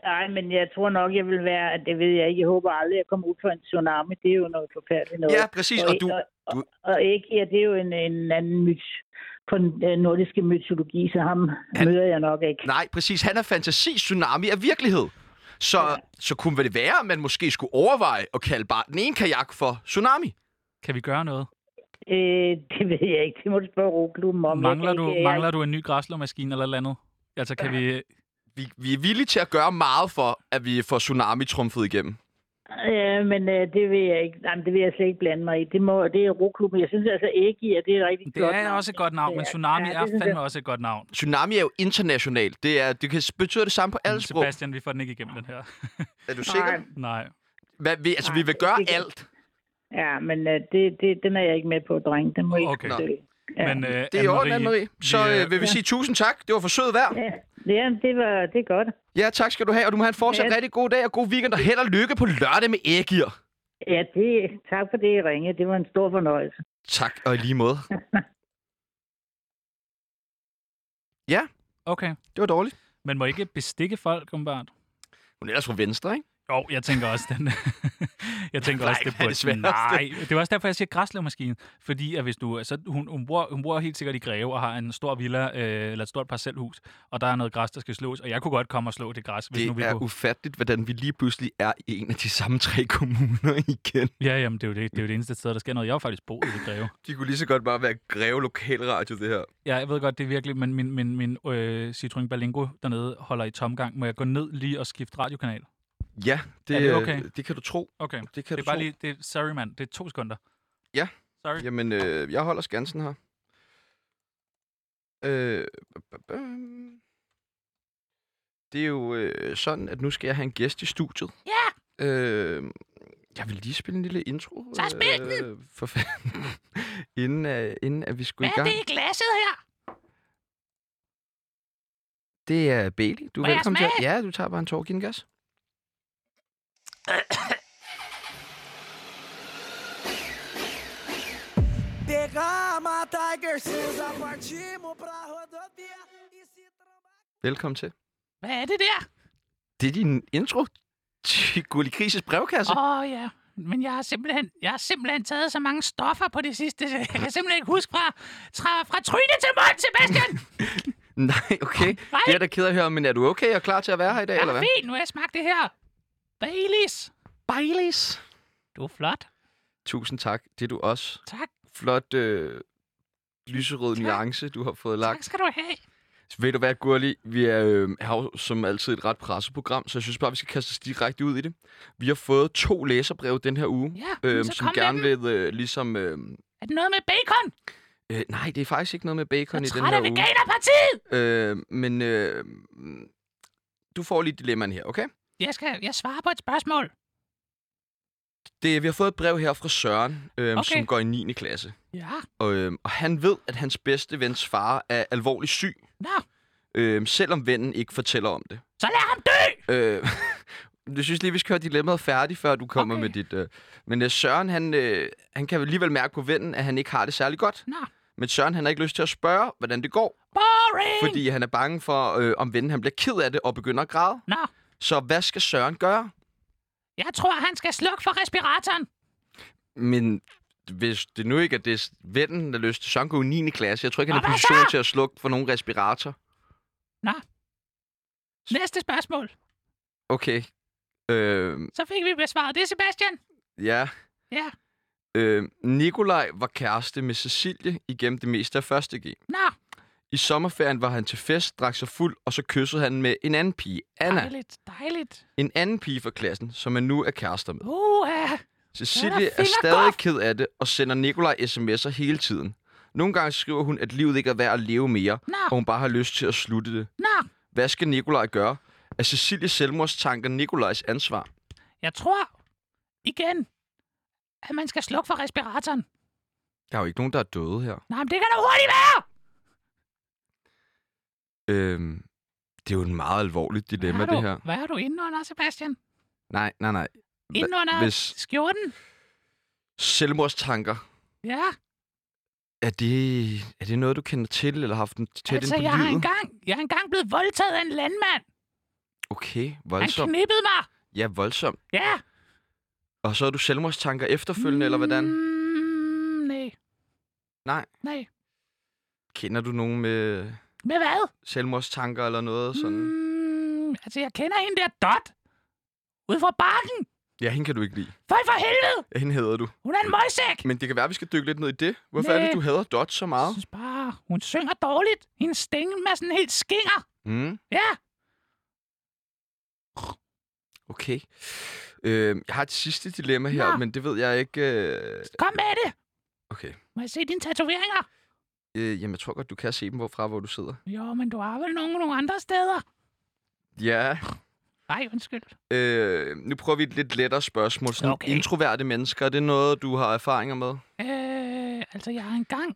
Nej, men jeg tror nok, jeg vil være, at det ved jeg ikke. Jeg håber aldrig, at jeg kommer ud for en tsunami. Det er jo noget forfærdeligt noget. Ja, præcis. Og du, og, du- og, og æggier, det er jo en, en anden myt på den øh, nordiske mytologi, så ham Han- møder jeg nok ikke. nej, præcis. Han er fantasi. Tsunami er virkelighed. Så, ja. så kunne det være, at man måske skulle overveje at kalde bare den ene kajak for Tsunami. Kan vi gøre noget? Øh, det ved jeg ikke. Det må du spørge roklubben om. Jeg Mangler du, ikke- mangler du en ny græslåmaskine eller et eller andet? Altså, kan vi... Vi, vi er villige til at gøre meget for, at vi får Tsunami trumfet igennem. Ja, men øh, det vil jeg ikke. Jamen, det vil jeg slet ikke blande mig i. Det, må, det er roklubben. Jeg synes altså, æggier, det er et rigtig Det flot er navn. også et godt navn, men Tsunami ja, det er fandme jeg. også et godt navn. Tsunami er jo international. Det, er, det kan betyde det samme på alle sprog. Sebastian, vi får den ikke igennem, den her. Er du sikker? Nej. Nej. Hvad, vi, altså, Nej, vi vil det- gøre det alt. Ja, men øh, det, det, den er jeg ikke med på, dreng. Den må Okay. Ja. Men, øh, Det er i orden, Anne-Marie. Så vi, øh, vil vi sige tusind tak. Det var for sød vejr. Ja, ja det, var, det er godt. Ja, tak skal du have, og du må have en fortsat Ja. rigtig god dag og god weekend, og held og lykke på lørdag med ægir. Ja, det, tak for det, I ringede. Det var en stor fornøjelse. Tak, og i lige måde. Okay. Det var dårligt. Man må ikke bestikke folk, umiddelbart. Hun er ellers fra venstre, ikke? Jo, jeg tænker også, den... jeg tænker Nej, også, det er det sværeste? Nej, det er også derfor, jeg siger græsslåmaskine. Fordi at hvis du... Så hun, hun, bor, hun bor helt sikkert i Greve og har en stor villa, øh, eller et stort parcelhus, og der er noget græs, der skal slås, og jeg kunne godt komme og slå det græs, hvis nu Det vi er kunne. ufatteligt, hvordan vi lige pludselig er i en af de samme tre kommuner igen. Ja, jamen, det er, jo det, det er jo det eneste sted, der sker noget. Jeg har faktisk boet i Greve. De kunne lige så godt bare være Greve Lokalradio, det her. Ja, jeg ved godt, det er virkelig, men min, min, min øh, Citroën Berlingo dernede holder i tomgang. Må jeg gå ned lige og skifte radiokanal? Ja, det, Er det øh, okay? det kan du tro. Okay. Det kan Det du er bare tro. lige... Det er, sorry, mand. Det er to sekunder. Ja. Sorry. Jamen, øh, jeg holder skansen her. Øh, det er jo øh, sådan, at nu skal jeg have en gæst i studiet. Ja! Øh, jeg vil lige spille en lille intro. Så spil den! Øh, for fanden. inden, uh, inden at vi skulle Hvad i er gang. det i glasset her? Det er Bailey. Du er Må jeg velkommen til. Ja, du tager bare en tår. Giv gas. Derrama, tigers, Cinza, partimos pra rodovia e se trombar... Velkommen til. Hvad er det der? Det er din intro til Gulli Grises brevkasse. Åh oh, ja, men jeg har, simpelthen, jeg har simpelthen taget så mange stoffer på det sidste. Jeg kan simpelthen ikke huske fra, fra, fra tryne til mund, Sebastian! Nej, okay. Nej. Det er jeg da ked at høre, men er du okay og klar til at være her i dag, jeg eller hvad? fint. Nu har jeg smagt det her Baileys. Baileys. Du er flot. Tusind tak. Det er du også. Tak. Flot øh, lyserød Tak. nuance, du har fået lagt. Tak skal du have. Ved du hvad, Gurli? Vi er øh, har jo som altid et ret presseprogram, så jeg synes bare, vi skal kaste os direkte ud i det. Vi har fået to læserbreve den her uge, Ja, øh, som gerne vil øh, ligesom... Øh, Er det noget med bacon? øh, nej, det er faktisk ikke noget med bacon Jeg i er den her uge. Veganerpartiet! Øh, men øh, du får lige dilemmaen her, okay? Jeg skal jeg svarer på et spørgsmål. Det, vi har fået et brev her fra Søren, øh, Okay. som går i 9. klasse. Ja. Og, øh, og han ved, at hans bedste vens far er alvorligt syg, Nå, øh, selvom vennen ikke fortæller om det. så lad ham dø! Øh, du synes lige, vi skal høre dilemmaet færdigt, før du kommer Okay. med dit... Øh. Men øh, Søren, han, øh, han kan alligevel mærke på vennen, at han ikke har det særlig godt. Nå, Men Søren, han har ikke lyst til at spørge, hvordan det går, boring! fordi han er bange for, øh, om vennen han bliver ked af det og begynder at græde. Nå, Så hvad skal Søren gøre? jeg tror, han skal slukke for respiratoren. Men hvis det nu ikke er det vennen, der lyst til, Søren går i 9. klasse. Jeg tror ikke, han er i position til at slukke for nogen respirator. Nå. Næste spørgsmål. Okay. Øh, Så fik vi besvaret det, Sebastian. ja. Ja. Øh, Nikolaj var kæreste med Cecilie igennem det meste af første G. Nå, I sommerferien var han til fest, drak sig fuld, og så kyssede han med en anden pige, Anna. dejligt, dejligt. En anden pige fra klassen, som han nu er kærester med. Uha, Cecilie er stadig ked af det og sender Nikolaj sms'er hele tiden. Nogle gange skriver hun, at livet ikke er værd at leve mere, Nå. og hun bare har lyst til at slutte det. nå. Hvad skal Nikolaj gøre? Er Cecilies selvmordstanker Nikolajs ansvar? Jeg tror, igen, at man skal slukke for respiratoren. Der er jo ikke nogen, der er døde her. Nej, men det kan da hurtigt være! Øhm, det er jo en meget alvorligt dilemma, har det her. hvad har du inde under, Sebastian? Nej, nej, nej. Inde under Hvis skjorten? selvmordstanker, Ja, er det, er det noget, du kender til, eller har haft den tæt altså, ind på jeg har, livet? engang, jeg er engang blevet voldtaget af en landmand. Okay, Han voldsomt. knippede mig. Ja, voldsomt. Ja. Og så har du selvmordstanker efterfølgende, eller hvordan? Mm, nej, Nej. nej. Kender du nogen med Med hvad? selvmordstanker eller noget sådan? Mm, altså, jeg kender en der Dot. Ude fra bakken. Ja, hende kan du ikke lide. For for helvede! Ja, hende hader du. Hun er en møgsæk! Men det kan være, at vi skal dykke lidt ned i det. Hvorfor er Næh. det, du hader Dot så Jeg meget? synes bare, hun synger dårligt. Hendes stemme er sådan helt skinger. Mm, Ja, okay. Øh, jeg har et sidste dilemma her, Nå. men det ved jeg ikke... Øh... kom med det. Okay. Må jeg se dine tatoveringer? Øh, jamen, jeg tror godt, du kan se dem hvorfra, hvor du sidder. Jo, men du har vel nogle, nogle andre steder? Ja. Nej, undskyld. Øh, nu prøver vi et lidt lettere spørgsmål. Sådan Okay. introverte mennesker, er det noget, du har erfaringer med? Øh, altså, jeg har engang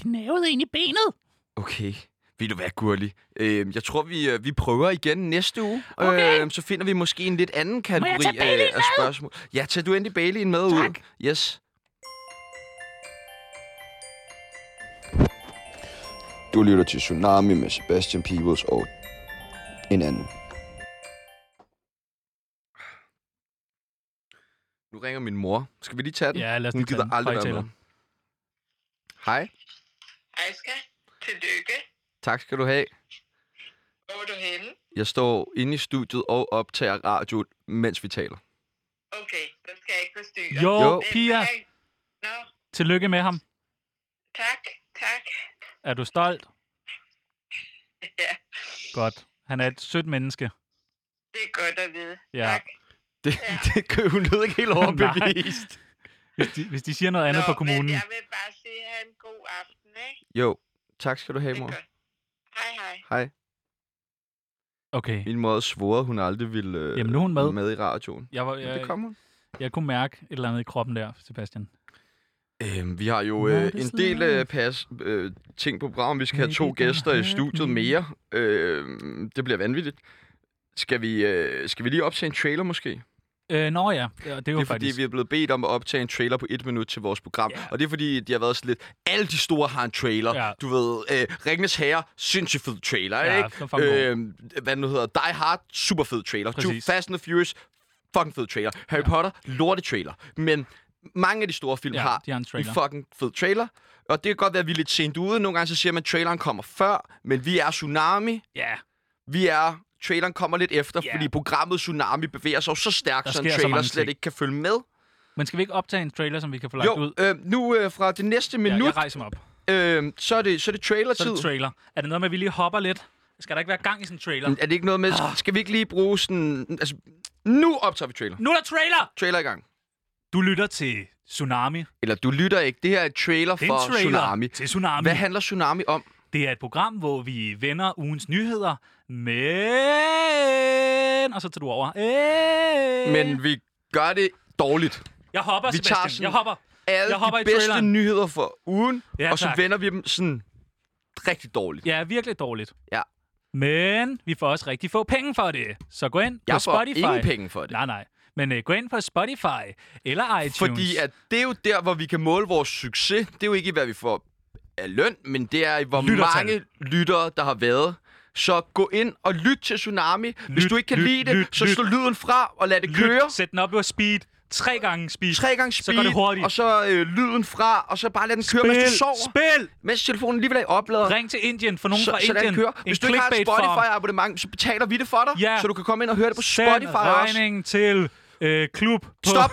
knævet en i benet. Okay. Ved du hvad, Gurli? Øh, jeg tror, vi, øh, vi prøver igen næste uge. Okay. Øh, så finder vi måske en lidt anden kategori af, af spørgsmål. Ja, tag du endelig Baileyen med Tak. ud. Yes. Du lytter til Tsunami med Sebastian Peebles og en anden. Nu ringer min mor. Skal vi lige tage den? Ja, lad os Hun gider aldrig være Højtaler. med. Hej. Hej skat. Tillykke. Tak skal du have. Hvor er du henne? Jeg står inde i studiet og optager radio, mens vi taler. Okay, så skal jeg ikke forstyrre. Jo, Jo. Pia. Nå, Tillykke med ham. tak, tak. Er du stolt? Ja, Godt. Han er et sødt menneske. det er godt at vide. Ja. Tak. Det, Ja. det kan hun lød ikke helt overbevist. Hvis de, hvis de siger noget andet Nå, på kommunen. Men jeg vil bare sige, have en god aften, ikke? Jo, tak skal du have, mor. Hej, hej. Hej. Okay. Min mor svoret, hun aldrig ville øh, Jamen, nu hun med. med i radioen. Jeg, var, Men jeg, det kom hun. jeg kunne mærke et eller andet i kroppen der, Sebastian. Øhm, vi har jo øh, en del øh, pas, øh, ting på programmet. Vi skal have to gæster i studiet me. mere. Øh, det bliver vanvittigt. Skal vi, øh, skal vi lige optage en trailer måske? Øh, nå ja, det, det er jo Det er fordi, faktisk... vi er blevet bedt om at optage en trailer på et minut til vores program. Ja. Og det er fordi, de har været sådan lidt... Alle de store har en trailer. Ja. Du ved, øh, Ringnes Herre, sindssygt fed trailer, Ja, ikke? øh, hvad nu hedder, Die Hard, super fed trailer. Præcis. Fast and the Furious, fucking fed trailer. Harry Potter, lorte trailer. Men mange af de store film Ja, har de har en en fucking fed trailer. Og det kan godt være, at vi er lidt sent ude. Nogle gange så siger man, at traileren kommer før, men vi er Tsunami. Ja, Vi er... Traileren kommer lidt efter, Ja. fordi programmet Tsunami bevæger sig så stærkt, Der så en så trailer mange slet ting. ikke kan følge med. men skal vi ikke optage en trailer, som vi kan få lagt Jo, ud? øh, nu øh, fra det næste Ja, minut, jeg rejser mig op. øh, så, er det, så er det Så er trailer-tid. det trailer. Er det noget med, at vi lige hopper lidt? Skal der ikke være gang i sådan en trailer? er det ikke noget med, Ah. skal vi ikke lige bruge sådan... Altså, nu optager vi trailer. Nu er der trailer! Trailer i gang. Du lytter til Tsunami. Eller du lytter ikke. Det her er et trailer Det er for en trailer Tsunami. til Tsunami. Hvad handler Tsunami om? Det er et program, hvor vi vender ugens nyheder, men... Og så tager du over. Øh... Men vi gør det dårligt. Jeg hopper, vi Sebastian. tager sådan- Jeg hopper. Alle Jeg hopper de bedste traileren. nyheder for ugen, Ja, og så tak. vender vi dem sådan rigtig dårligt. Ja, virkelig dårligt. Ja. Men vi får også rigtig få penge for det. Så gå ind på Jeg får Spotify. ingen penge for det. Nej, nej. Men uh, gå ind på Spotify eller iTunes. Fordi at det er jo der, hvor vi kan måle vores succes. Det er jo ikke, hvad vi får af løn, men det er, hvor Lyttertal. mange lyttere, der har været. Så gå ind og lyt til Tsunami. Hvis Lyt, du ikke kan lyt, lide det, lyt, så slå lyden fra og lad det Lyt, køre. Sæt den op på speed. Tre gange speed. Tre gange Så speed, går det hurtigt. og så øh, lyden fra, og så bare lad den køre, mens du sover. Spil! Mens telefonen alligevel er oplader. Ring til Indien for nogen så, fra så lad Indien. den køre. En Hvis du ikke har et. Spotify-abonnement, så betaler vi det for dig, Ja. så du kan komme ind og høre det på Send Spotify også. regningen til øh, klub. På... Stop!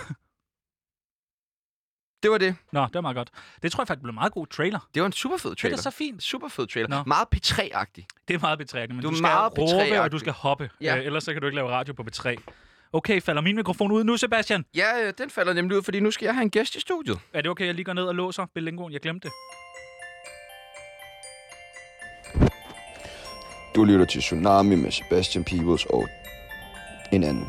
Det var det. Nå, det var meget godt. Det tror jeg faktisk blev en meget god trailer. Det var en super fed Det er trailer. så fint. Super fed trailer. Nå. Meget P3-agtig. Det er meget betrækkende, men Du du, skal meget råbe, og P3-agtig. du skal hoppe. Ja. Øh, ellers så kan du ikke lave radio på B3. Okay, falder min mikrofon ud nu, Sebastian? Ja, øh, den falder nemlig ud, fordi nu skal jeg have en gæst i studiet. Er det okay, jeg lige går ned og låser bilingoen? Jeg glemte det. Du lytter til Tsunami med Sebastian Peebles og en anden.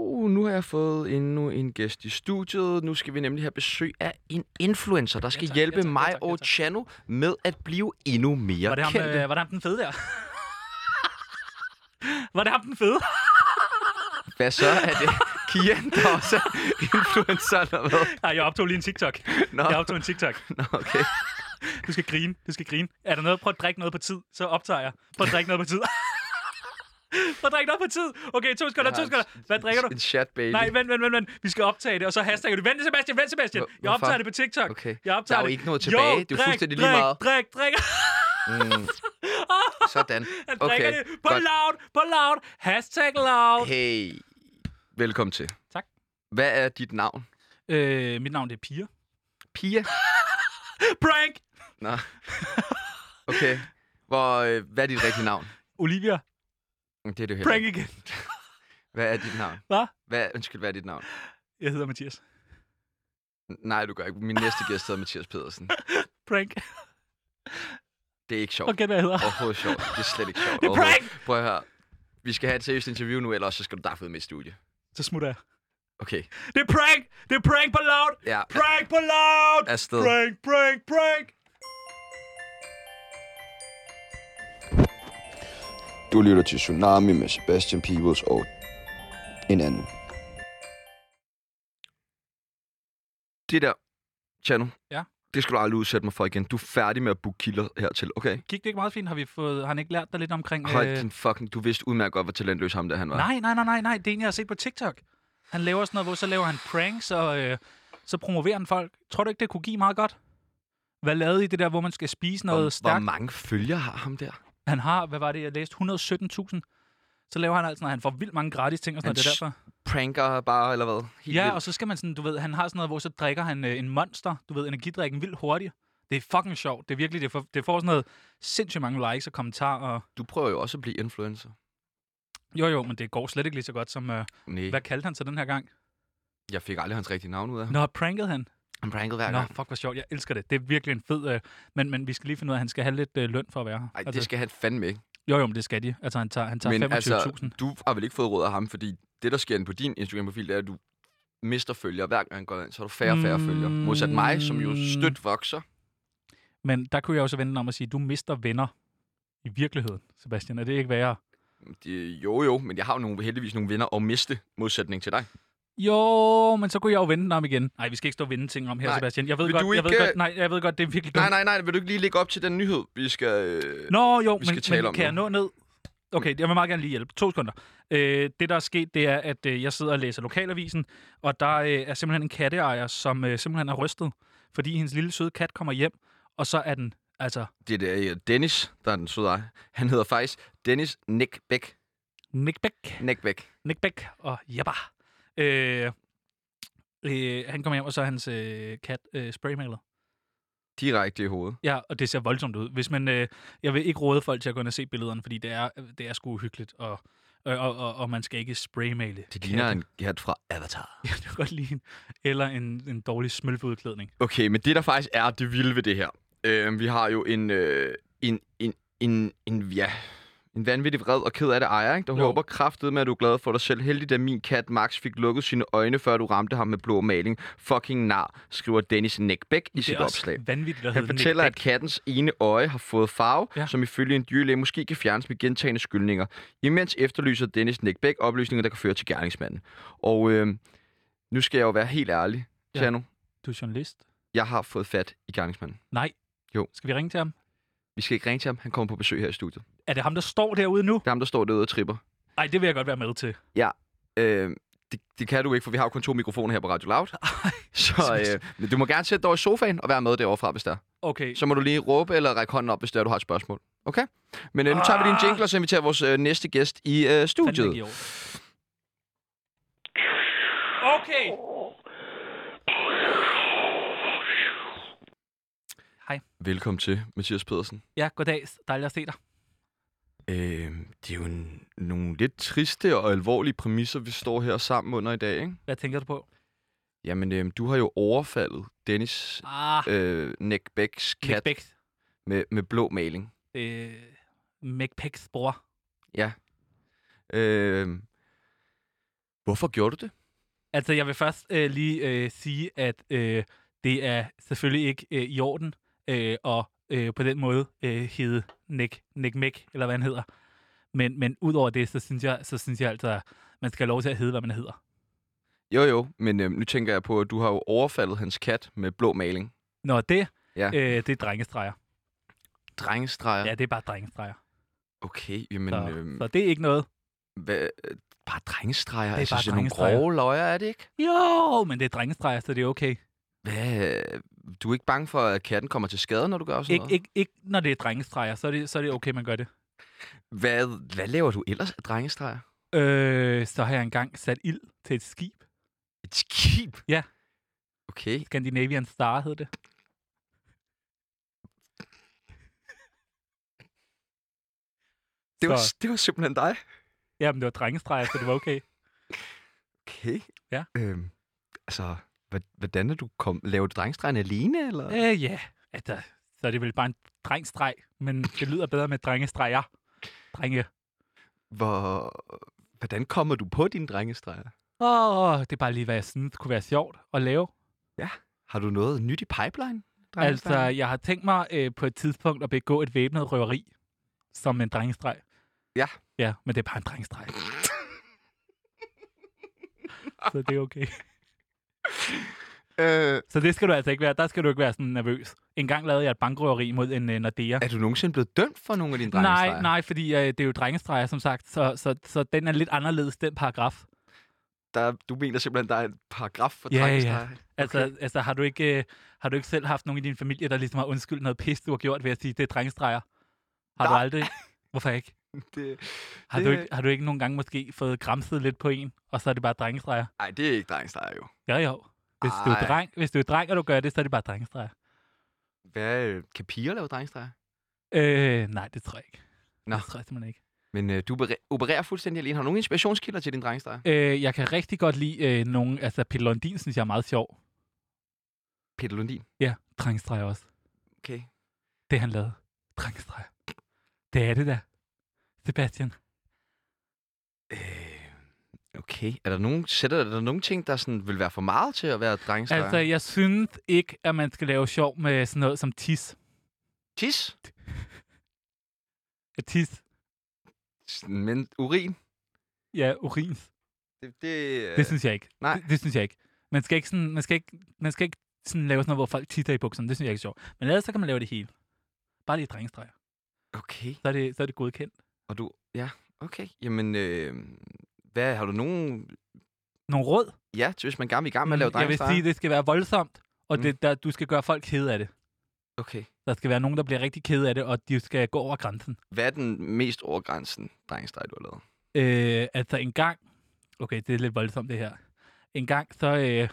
Og nu har jeg fået endnu en gæst i studiet. Nu skal vi nemlig have besøg af en influencer, der skal tak, hjælpe ja tak, ja mig tak, ja og tak. Chano med at blive endnu mere Var det ham, kendte. øh, var det ham den fede der? var det ham den fede? Hvad så? Er det Kian, der også er influencer, eller hvad? Nej, jeg optog lige en TikTok. Nå, Jeg optog en TikTok. Nå okay. Du skal grine. Du skal grine. Er der noget? Prøv at drikke noget på tid. Så optager jeg. Prøv at drikke noget på tid. Prøv at drikke noget på tid. Okay, to sekunder, to sekunder. Hvad drikker du? En chat baby. Nej, vent, vent, vent, vent. Vi skal optage det, og så hashtagger du. Vent, Sebastian, vent, Sebastian. Hvor- Jeg hvorfor? optager det på TikTok. Okay. Jeg Der optager er jo det. ikke noget tilbage. Jo, det er drik, fuldstændig lige drik, meget. Drik, drik, Mm. Sådan. Han Okay, det. På godt. loud, på loud. Hashtag loud. Hey, velkommen til. Tak. Hvad er dit navn? Øh, mit navn det er Pia. Pia? Prank! Nå. Okay. Hvor, øh, hvad er dit rigtige navn? Olivia. Mm, Det er det Prank igen. Hvad er dit navn? Hvad? Hvad, undskyld, hvad er dit navn? Jeg hedder Mathias. Nej, du gør ikke. Min næste gæst hedder Mathias Pedersen. Prank. Det er ikke sjovt. Okay, hvad jeg hedder. Overhovedet sjovt. Det er slet ikke sjovt. Det er prank! Prøv at høre. Vi skal have et seriøst interview nu, ellers så skal du derfor med i studie. Så smutter jeg. Okay. Det er prank! Det er prank på loud! Ja, Prank på loud! afsted. Prank, prank, prank! Du lytter til Tsunami med Sebastian Peebles og en anden. Det der, Chano. Ja? Det skal du aldrig udsætte mig for igen. Du er færdig med at booke kilder hertil, okay? Gik det ikke meget fint? Har, vi fået, har han ikke lært dig lidt omkring... Hold øh, din fucking... Du vidste udmærket godt, hvor talentløs ham der han var. Nej, nej, nej, nej, nej. Det er en, jeg har set på TikTok. Han laver sådan noget, hvor så laver han pranks, og øh, så promoverer han folk. Tror du ikke, det kunne give meget godt? Hvad lavede I det der, hvor man skal spise noget hvor, hvor stærkt? mange følgere har ham der? Han har, hvad var det, jeg læste? 117.000. Så laver han altså, når han får vildt mange gratis ting og sådan Han noget. Det er derfor. Pranker bare, eller hvad? Helt Ja, vildt. og så skal man sådan, du ved, han har sådan noget, hvor så drikker han øh, en monster, du ved, energidrikken vildt hurtigt. Det er fucking sjovt. Det er virkelig, det får, det får sådan noget sindssygt mange likes og kommentarer. Og... Du prøver jo også at blive influencer. Jo, jo, men det går slet ikke lige så godt som... Øh, Nej, hvad kaldte han så den her gang? jeg fik aldrig hans rigtige navn ud af ham. Nå, prankede han? Han prankede hver Nå, gang. fuck, hvor sjovt. Jeg elsker det. Det er virkelig en fed... Øh, men, men vi skal lige finde ud af, at han skal have lidt øh, løn for at være her. Ej, det skal han fandme ikke. Jo, jo, men det skal de. Altså, han tager, han tager 25.000. altså, du har vel ikke fået råd af ham, fordi det, der sker på din Instagram-profil, det er, at du mister følgere. Hver gang han går ind, så har du færre og færre Mm. følgere. Modsat mig, som jo stødt vokser. Men der kunne jeg også vende om at sige, at du mister venner i virkeligheden, Sebastian. Er det ikke værre? Det, jo, jo, men jeg har jo nogle, heldigvis nogle venner og miste modsætning til dig. Jo, men så kunne jeg jo vende den om igen. Nej, vi skal ikke stå og vende ting om her, Nej. Sebastian. Jeg ved, Vil godt, du jeg ved ikke, godt, nej, jeg ved godt, det er virkelig dumt. Nej, nej, nej, vil du ikke lige lægge op til den nyhed, vi skal... Øh... Nå, jo, vi skal men, tale men om kan jeg nu. nå ned? Okay, jeg vil meget gerne lige hjælpe. To sekunder. Øh, det, der er sket, det er, at øh, jeg sidder og læser lokalavisen, og der øh, er simpelthen en katteejer, som øh, simpelthen er rystet, fordi hendes lille søde kat kommer hjem, og så er den, altså, Det er øh, Dennis, der er den søde ej. Han hedder faktisk Dennis Nick Beck. Nick Beck. Nick Beck. Nick Beck og Jabba. Øh, øh, han kommer hjem, og så er hans øh, kat øh, spraymalet. Direkte i hovedet. Ja, og det ser voldsomt ud. Hvis man, øh, jeg vil ikke råde folk til at gå ind og se billederne, fordi det er, det er sgu uhyggeligt, og, og, og, og, og man skal ikke spraymale. Det ligner en kat fra Avatar. Ja, det kan godt lide en. Eller en, en dårlig smølfeudklædning. Okay, men det der faktisk er det vilde ved det her. Øh, vi har jo en, øh, en, en, en, en, ja, en vanvittig vred og ked af det ejer, ikke? Der Jo. håber kraftet med, at du er glad for dig selv. Heldigt, at min kat Max fik lukket sine øjne, før du ramte ham med blå maling. Fucking nar, skriver Dennis Neckbeck i sit opslag. vanvittigt Han fortæller, at kattens ene øje har fået farve, Ja. ja. som ifølge en dyrlæge måske kan fjernes med gentagende skyldninger. Imens efterlyser Dennis Neckbeck oplysninger, der kan føre til gerningsmanden. Og øh, nu skal jeg jo være helt ærlig, Ja. Tjano. Du er journalist. Jeg har fået fat i gerningsmanden. Nej. Jo. Skal vi ringe til ham? Vi skal ikke ringe til ham. Han kommer på besøg her i studiet. Er det ham, der står derude nu? Det er ham, der står derude og tripper. Nej, det vil jeg godt være med til. Øh, det, det kan du ikke, for vi har jo kun to mikrofoner her på Radio Loud. Så øh, men du må gerne sætte dig over i sofaen og være med derovre fra, hvis der. Okay. Så må du lige råbe eller række hånden op, hvis der du har et spørgsmål. Okay? Men øh, nu tager vi din jingle, og så inviterer vores øh, næste gæst i øh, studiet. Okay. Hej. Velkommen til, Mathias Pedersen. Ja, goddag. Dejligt at se dig. Øh, det er jo en, nogle lidt triste og alvorlige præmisser, vi står her sammen under i dag, ikke? Hvad tænker du på? Jamen, øh, du har jo overfaldet Dennis Ah, øh, Nick Becks Nick kat Beck. med, med blå maling. Øh, Mick Becks bror. Ja. Øh, hvorfor gjorde du det? Altså, jeg vil først øh, lige øh, sige, at øh, det er selvfølgelig ikke øh, i orden øh, at øh, på den måde øh, hedde Nick, Nick Mick, eller hvad han hedder. Men, men udover det, så synes jeg, så synes jeg altså, at man skal have lov til at hedde, hvad man hedder. Jo, jo, men øh, nu tænker jeg på, at du har jo overfaldet hans kat med blå maling. Når det, Ja. øh, det er drengestreger. Drengestreger. Ja, det er bare drengestreger. Okay, jamen... Så, øh, så det er ikke noget. hvad, øh, bare drengestreger? Det er altså, bare sådan nogle drengestreger. grove løjer, er det ikke? Jo, men det er drengestreger, så det er okay. Hvad, du er ikke bange for, at katten kommer til skade, når du gør sådan Ik- noget? ikke, ikke når det er drengestreger, så er det, så er det okay, man gør det. Hvad, hvad laver du ellers af drengestreger? Øh, så har jeg engang sat ild til et skib. Et skib? Ja. Okay. Scandinavian Star hed det. Det var, Så- det var simpelthen dig. Jamen, det var drengestreger, så det var okay. Okay. Ja. Øhm, altså, hvordan er du kom? Laver du drengestregerne alene, eller? Øh, ja, altså, så er det vel bare en drengstreg, men det lyder bedre med drengestreger. Drenge. Hvor, hvordan kommer du på dine drengestreger? Åh, det er bare lige, hvad jeg synes kunne være sjovt at lave. Har du noget nyt i pipeline? Altså, jeg har tænkt mig øh, på et tidspunkt at begå et væbnet røveri som en drengestreg. Ja. Ja, men det er bare en drengestreg. så det er okay. Øh, Så det skal du altså ikke være. Der skal du ikke være sådan nervøs. En gang lavede jeg et bankrøveri mod en uh, Nordea. er du nogensinde blevet dømt for nogle af dine drengestreger? Nej, nej, fordi uh, det er jo drengestreger, som sagt. Så, så, så den er lidt anderledes, den paragraf. Der, du mener simpelthen, der er en paragraf for Ja, ja. drengestreger? Altså, Okay. altså har, du ikke, uh, har du ikke selv haft nogen i din familie, der ligesom har undskyldt noget pis, du har gjort ved at sige, det er drengestreger? Har du Nej. aldrig? Hvorfor ikke? Det, Har, Det- du ikke? har du ikke nogle gange måske fået græmset lidt på en, og så er det bare drengestreger? nej, det er ikke drengestreger jo. Ja, jo. Hvis du, er Ej. dreng, hvis du er dreng, og du gør det, så er det bare drengestreger. Hvad, kan piger lave drengestreger? Øh, nej, det tror jeg ikke. Nå. Det tror jeg simpelthen ikke. Men øh, du operer- opererer fuldstændig alene. Har du nogle inspirationskilder til din drengestreger? Øh, jeg kan rigtig godt lide øh, nogen, altså Peter Lundin synes jeg er meget sjov. Peter Lundin. Ja, drengestreger også. Okay. Det han lavede. Drengestreger. Det er det da. Sebastian. Øh, okay. Er der nogen, sætter, er der nogen ting, der sådan vil være for meget til at være drengestreger? Altså, jeg synes ikke, at man skal lave sjov med sådan noget som tis. Tis? Ja, tis. Men urin, Ja, urin. det... Det, Det synes jeg ikke. nej. Det, det synes jeg ikke. Man skal ikke, sådan, man skal ikke, man skal ikke sådan lave sådan noget, hvor folk titter i bukserne. Det synes jeg ikke er sjovt. Men ellers så kan man lave det hele. Bare lige drengestreger. Okay. Så er det, så er det godkendt. Og du... Ja, okay. Jamen, øh, hvad, har du nogen... Nogle råd? Ja, hvis man gerne vil i gang med at lave Mm, jeg vil sige, det skal være voldsomt. Og Mm. det, der, du skal gøre folk kede af det. Okay. Der skal være nogen, der bliver rigtig kede af det, og de skal gå over grænsen. Hvad er den mest over grænsen drengestreg, du har lavet? Øh, altså en gang... Okay, det er lidt voldsomt det her. En gang så... Øh,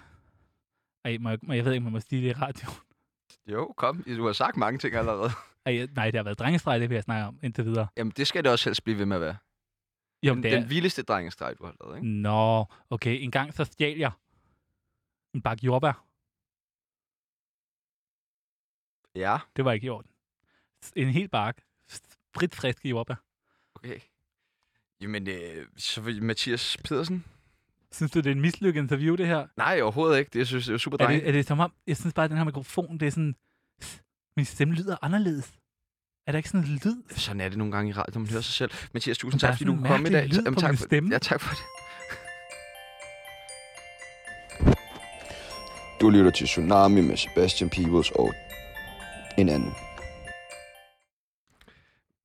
ej, må jeg, må, jeg ved ikke, om man må sige det i radio. Jo, kom. Du har sagt mange ting allerede. Ej, nej, det har været drengestreg, det vil jeg snakke om indtil videre. Jamen, det skal det også helst blive ved med at være. Jo, Den, det er... den vildeste drengestreg, du har lavet, ikke? Nå, okay. En gang så stjal jeg en bakke jordbær. Ja, Det var ikke i orden. En hel bakke. Spritfriske jordbær. okay. Jamen, øh, så Mathias Pedersen? Synes du, det er en mislykket interview, det her? Nej, overhovedet ikke. Det jeg synes jeg er super Er dreng. det, er det som om, jeg synes bare, at den her mikrofon, det er sådan, min stemme lyder anderledes. Er der ikke sådan en lyd? Sådan er det nogle gange i radio, man hører sig selv. Mathias, tusind tak, fordi du komme i dag. lyd Jamen, på tak min for, stemme. Ja, tak for det. Du lytter til Tsunami med Sebastian Peebles og en anden.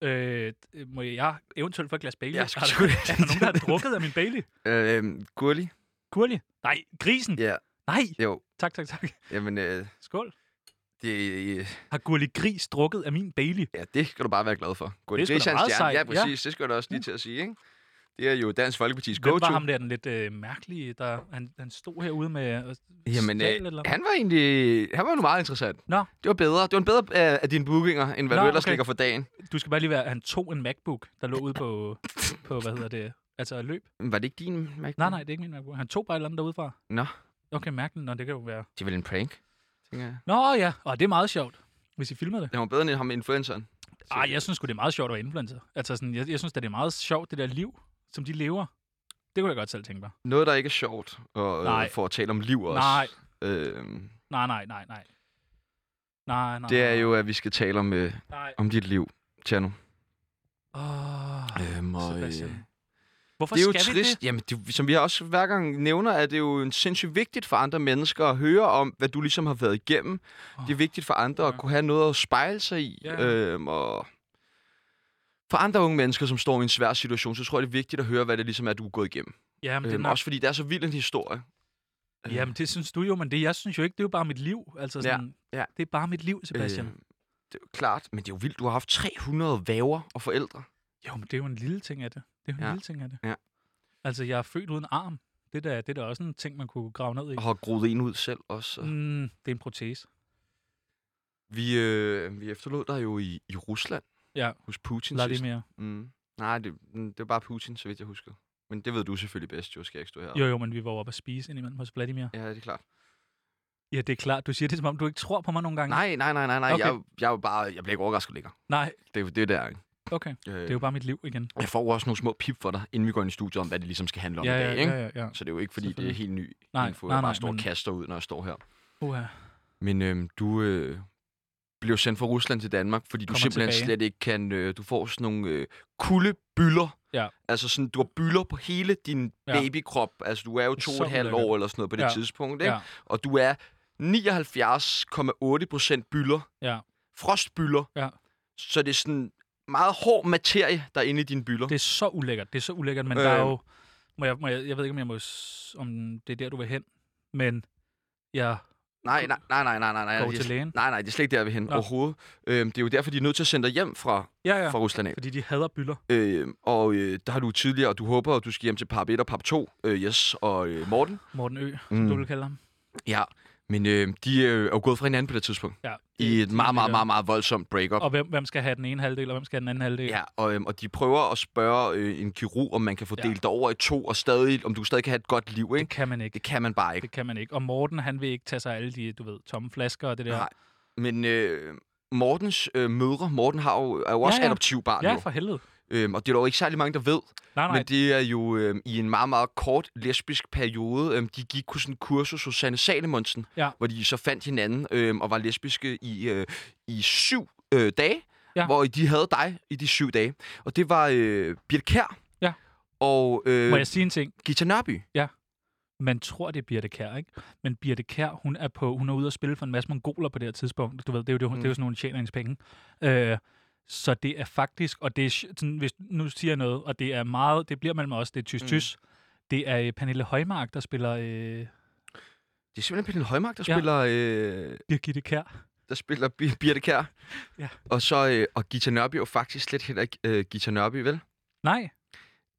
Øh, må jeg eventuelt få et glas Bailey? Jeg skulle er, der, er der nogen, der har drukket af min Bailey? Øh, Gurli? Kurli? Nej, grisen? Ja, Nej, jo. tak, tak, tak. Jamen, øh, Skål. Det, øh, Har Gurli Gris drukket af min Bailey? ja, det skal du bare være glad for. Gurli Gris er en stjerne. Ja, ja. præcis. Det skal du også lige til at sige, ikke? Det er jo Dansk Folkepartis Hvem go-to. var ham der, den lidt øh, mærkelige, der han, han stod herude med øh, Jamen, øh, eller han var egentlig han var nu meget interessant. Nå. Det var bedre. Det var en bedre af, af dine bookinger, end hvad Nå, du ellers okay. ligger for dagen. Du skal bare lige være, han tog en MacBook, der lå ude på, på hvad hedder det, altså løb. Var det ikke din MacBook? Nej, nej, det er ikke min MacBook. Han tog bare et eller andet derudefra. Nå, Okay, mærkeligt. Nå, det kan jo være. det er vel en prank, tænker jeg. Nå ja, og det er meget sjovt, hvis I filmer det. Det var bedre end ham med influenceren. Ej, jeg synes sgu, det er meget sjovt at være influencer. Altså sådan, jeg, jeg synes, at det er meget sjovt, det der liv, som de lever. Det kunne jeg godt selv tænke mig. Noget, der ikke er sjovt, og Nej. øh, for at tale om liv også. Nej. Øhm, Nej, nej, nej, nej. Nej, nej. det er nej. jo, at vi skal tale om, øh, Nej. om dit liv, Tjerno. Åh, Øhm, og, Sebastian. Hvorfor det er jo skal trist. vi det? Jamen, det, som vi også hver gang nævner, er det jo sindssygt vigtigt for andre mennesker at høre om, hvad du ligesom har været igennem. Åh, Det er vigtigt for andre ja. at kunne have noget at spejle sig i. Ja. Øhm, og for andre unge mennesker, som står i en svær situation, så tror jeg, det er vigtigt at høre, hvad det ligesom er, du er gået igennem. Jamen, det er Øhm, nok også fordi det er så vild en historie. Øh, Jamen, det synes du jo, men det jeg synes jo ikke, det er jo bare mit liv. Altså Ja, sådan, ja. det er bare mit liv, Sebastian. Øh, det er jo klart, men det er jo vildt. Du har haft 300 væver og forældre. Jo, men det er jo en lille ting af det. Det er jo en Ja. lille ting af det. Ja. Altså, jeg er født uden arm. Det der, det er også en ting, man kunne grave ned i. Og har groet en ud selv også. Mm. Det er en protese. Vi, øh, vi efterlod dig jo i, i Rusland Ja, hos Putin lad sidst. det mere. Mm. Nej, det, mm, det var bare Putin, så vidt jeg husker. Men det ved du selvfølgelig bedst, jo skal jeg ikke stå her. Jo, jo, men vi var oppe at spise indimellem hos Vladimir. Ja, det er klart. Ja, det er klart. Du siger det, som om du ikke tror på mig nogle gange. Nej, nej, nej, nej, nej. Okay. Jeg, jeg, er bare, jeg bliver ikke overrasket længere. Nej, Det, er det er der, ikke? Okay. Øh, Det er jo bare mit liv igen. Jeg får også nogle små pip for dig, inden vi går ind i studiet, om hvad det ligesom skal handle om Ja, i dag, ikke? ja, ja, ja. Så det er jo ikke, fordi det er helt ny Nej, info, nej, jeg bare står og men- kaster ud, når jeg står her. Uha. Men øhm, du øh, blev sendt fra Rusland til Danmark, fordi du Kommer simpelthen tilbage. slet ikke kan... Øh, du får sådan nogle øh, kuldebyller. Ja. Altså sådan, du har byller på hele din Ja. babykrop. Altså, du er jo to og et halvt år eller sådan noget på det Ja. tidspunkt, ikke? Ja, Og du er 79,8 procent byller. ja. Frostbyller. Ja. Så det er sådan meget hård materie, der er inde i dine byller. Det er så ulækkert. Det er så ulækkert, men Øh. der er jo... Må jeg, må jeg, jeg ved ikke, om, jeg må, om det er der, du vil hen, men jeg Nej, nej, nej, nej, nej, nej. nej. går til lægen. Nej, nej, det er slet ikke der, vi hen Nå. overhovedet. Øhm, det er jo derfor, de er nødt til at sende dig hjem fra, Ja, ja, fra Rusland af. fordi de hader byller. Øh, og øh, der har du tidligere, og du håber, at du skal hjem til Pap 1 og Pap 2, øh, yes, og øh, Morten. Morten Ø, som Mm. du vil kalde ham. Ja, men øh, de øh, er jo gået fra hinanden på det tidspunkt. Ja, I et meget, meget, meget, meget voldsomt breakup. Og hvem, hvem skal have den ene halvdel, og hvem skal have den anden halvdel? Ja, og, øhm, og de prøver at spørge øh, en kirurg, om man kan få Ja. delt det over i to, og stadig, om du stadig kan have et godt liv, Det ikke? kan man ikke. Det kan man bare ikke. Det kan man ikke. Og Morten, han vil ikke tage sig alle de, du ved, tomme flasker og det der. Nej. Men øh, Mortens øh, mødre, Morten har jo, er jo også Ja, ja. adoptivbarn, Ja, for helvede. Øhm, og det er jo ikke særlig mange, der ved. Nej, nej. Men det er jo øh, i en meget, meget kort lesbisk periode. Øh, de gik på sådan en kursus hos Sanne Salomonsen, Ja. hvor de så fandt hinanden øh, og var lesbiske i, øh, i syv øh, dage. Ja. hvor de havde dig i de syv dage. Og det var øh, Birte Kær Ja. og øh, Må jeg sige en ting? Gita Nørby. Man tror, det er Birte Kær, ikke? Men Birte Kær, hun er, på, hun er ude og spille for en masse mongoler på det her tidspunkt. Du ved, det er jo, det, mm. det er jo sådan nogle tjeningspenge. Øh, så det er faktisk, og det er, sådan, hvis nu siger jeg noget, og det er meget, det bliver mellem os, det er tys-tys. Mm. Det er øh, Pernille Højmark, der spiller øh, Det er simpelthen Pernille Højmark, der Ja. spiller, øh, Birgitte Kær. der spiller Bir- Birte Kær. Ja. Og så øh, og Gita Nørby er jo faktisk slet heller ikke øh, Gita Nørby, vel? Nej,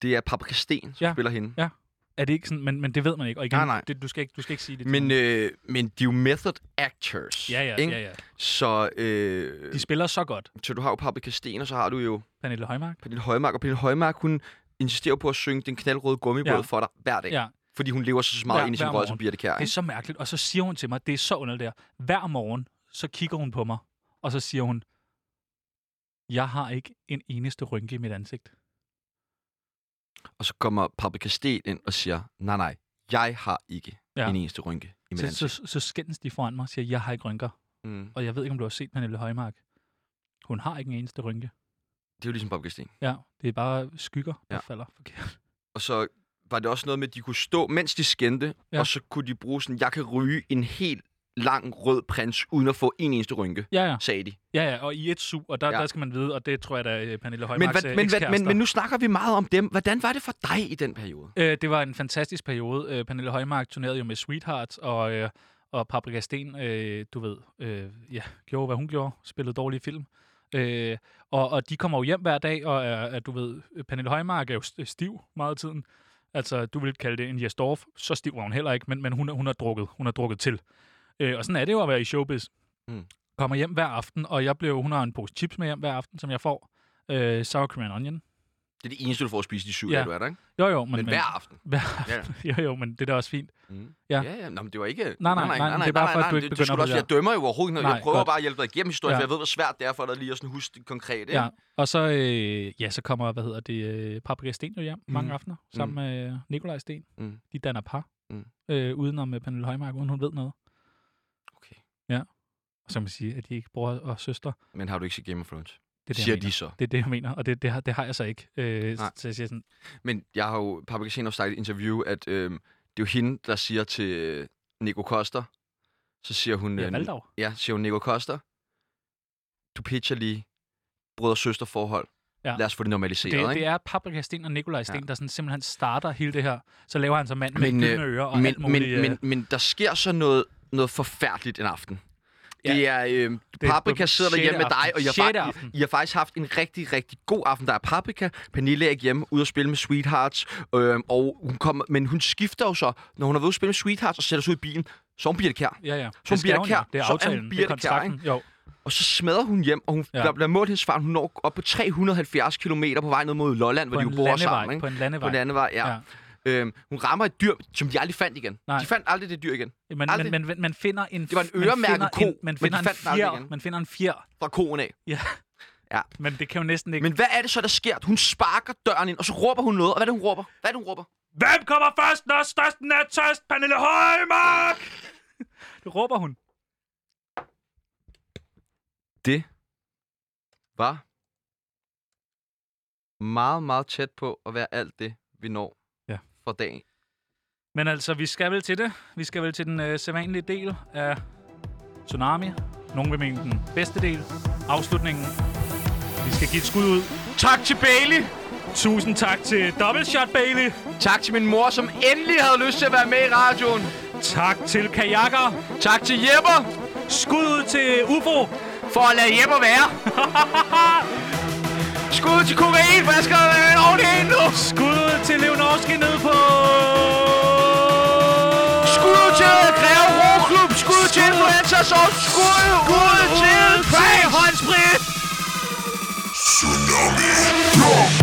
Det er Paprika Sten, som Ja. spiller hende. Ja. Er det ikke sådan, men, men det ved man ikke. Og igen, Nej, nej. Det, du, skal ikke, du skal ikke sige det. Men, øh, men de er jo method actors. ja, ja, ikke? ja, ja. Så, øh, De spiller så godt. så du har jo Paprika Sten, og så har du jo Pernille Højmark. Pernille Højmark. Og Pernille Højmark, hun insisterer på at synge Den knaldrøde gummibåd Ja. for dig hver dag. Ja. Fordi hun lever så meget Hver- ind i sin rolle som. Birte Kjær. Det er så mærkeligt. Og så siger hun til mig, det er så underligt der. Hver morgen, så kigger hun på mig, og så siger hun, jeg har ikke en eneste rynke i mit ansigt. Og så kommer Paprika Sten ind og siger, nej, nej, jeg har ikke Ja. en eneste rynke i mit Så, ansigt. så, så skændes de foran mig og siger, jeg har ikke rynker. Mm. Og jeg ved ikke, om du har set Pernille Højmark. Hun har ikke en eneste rynke. Det er jo ligesom Paprika Sten. Ja, det er bare skygger, der Ja. falder forkert. Og så var det også noget med, at de kunne stå, mens de skændte, Ja. og så kunne de bruge sådan, jeg kan ryge en helt lang rød prins, uden at få en eneste rynke, Ja, ja. sagde de. Ja, ja, og i et su, og der, ja. Der skal man vide, og det tror jeg, der er Pernille Men, Højmarks øh, men, hvad, men, ekskærester. men nu snakker vi meget om dem. Hvordan var det for dig i den periode? Øh, det var en fantastisk periode. Øh, Pernille Højmark turnerede jo med Sweethearts, og, øh, og Paprika Sten, øh, du ved, øh, ja, gjorde, hvad hun gjorde. Spillede dårlige film. Øh, og, og de kommer jo hjem hver dag, og er, du ved, Pernille Højmark er jo st- stiv meget af tiden. Altså, du vil kalde det en Jesdorf. Så stiv var hun heller ikke, men, men hun, hun har drukket. Hun har drukket til. Øh, og sådan er det jo at være i showbiz. Mm. Kommer hjem hver aften, og jeg blev, hun har en pose chips med hjem hver aften, som jeg får. Øh, sour cream and onion. Det er det eneste, du får at spise de syv Ja. dage, du er der, ikke? Jo, jo, men, Men, hver aften. hver Ja. aften. jo, jo, men det er da også fint. Mm. Ja. Ja, ja. Nå, men det var ikke... Nej, nej, nej, det er bare for, at du ikke det, det begynder skulle på også, det Jeg dømmer jo overhovedet ikke Jeg prøver godt. bare at hjælpe dig igennem historien, Ja. for jeg ved, hvor svært det er for dig lige at sådan huske det konkrete. ikke? Ja, og så, øh, ja, så kommer, hvad hedder det, øh, Paprika Sten jo hjem mm. mange aftener, sammen mm. med Nikolaj Sten. Mm. De danner par, Mm. øh, udenom øh, Pernille Højmark, uden hun ved noget. Og kan man sige, at de ikke bror og søster. Men har du ikke set Game of Thrones? Det er det, Siger de så. Det er det, jeg mener, og det, det, har, det har jeg så ikke. Øh, Nej. så jeg siger sådan, Men jeg har jo, Paprika har sagt i et interview, at øh, det er jo hende, der siger til øh, Nico Koster, så siger hun... ja, øh. Ja, siger hun, Nico Koster, du pitcher lige brødre-søster-forhold. Ja. Lad os få det normaliseret, Det, ikke? det er Paprika Sten og Nikolaj Sten, Ja. der sådan simpelthen starter hele det her. Så laver han så mand med Men, øh, ører og men, alt muligt. men, øh, men, men der sker så noget, noget forfærdeligt en aften. Ja. Det er, øh, Det Paprika sidder derhjemme med dig, og I har, fa-. I, I har faktisk haft en rigtig, rigtig god aften. Der er Paprika, Pernille er hjemme, ude at spille med Sweethearts, øh, og hun kommer, men hun skifter jo så, når hun er ved at spille med Sweethearts og sætter sig ud i bilen, så er hun Birte Kjær. ja, ja. Så hun kær. jo. Det er aftalen, det er Birte Kjær, kontrakten. Jo. Og så smadrer hun hjem, og hun, Ja. der bliver målt hendes far. Hun når op på 370 km på vej ned mod Lolland, På hvor de jo bor landevej. sammen. Ikke? På en landevej. På en landevej, ja. Ja. Øhm, hun rammer et dyr, som de aldrig fandt igen. Nej. De fandt aldrig det dyr igen. Men, Aldrig. men, men man finder en... Det var en man øremærket ko, en, man men finder de en fjer. Man finder en fjer. Fra koen af. Ja. Ja. Men det kan jo næsten ikke... Men hvad er det så, der sker? Hun sparker døren ind, og så råber hun noget. Og hvad er det, hun råber? Hvad er det, hun råber? Hvem kommer først, når størsten er tørst? Pernille Højmark! det råber hun. Det var meget, meget tæt på at være alt det, vi når For dagen. Men altså, vi skal vel til det. Vi skal vel til den øh, sædvanlige del af Tsunami. Nogle vil mene den bedste del. Afslutningen. Vi skal give et skud ud. Tak til Bailey. Tusind tak til Double Shot Bailey. Tak til min mor, som endelig havde lyst til at være med i radioen. Tak til Kajakker. Tak til Jepper Skud ud til UFO. for at lade Jepper være. Skud til kokainflaskerne oven i en nu. Skud til Levnovski ned på... Skud til Greve Roklub. Skud, skud til Influencer Sov. Skud, skud ud til Præg Håndsprit. Tsunami.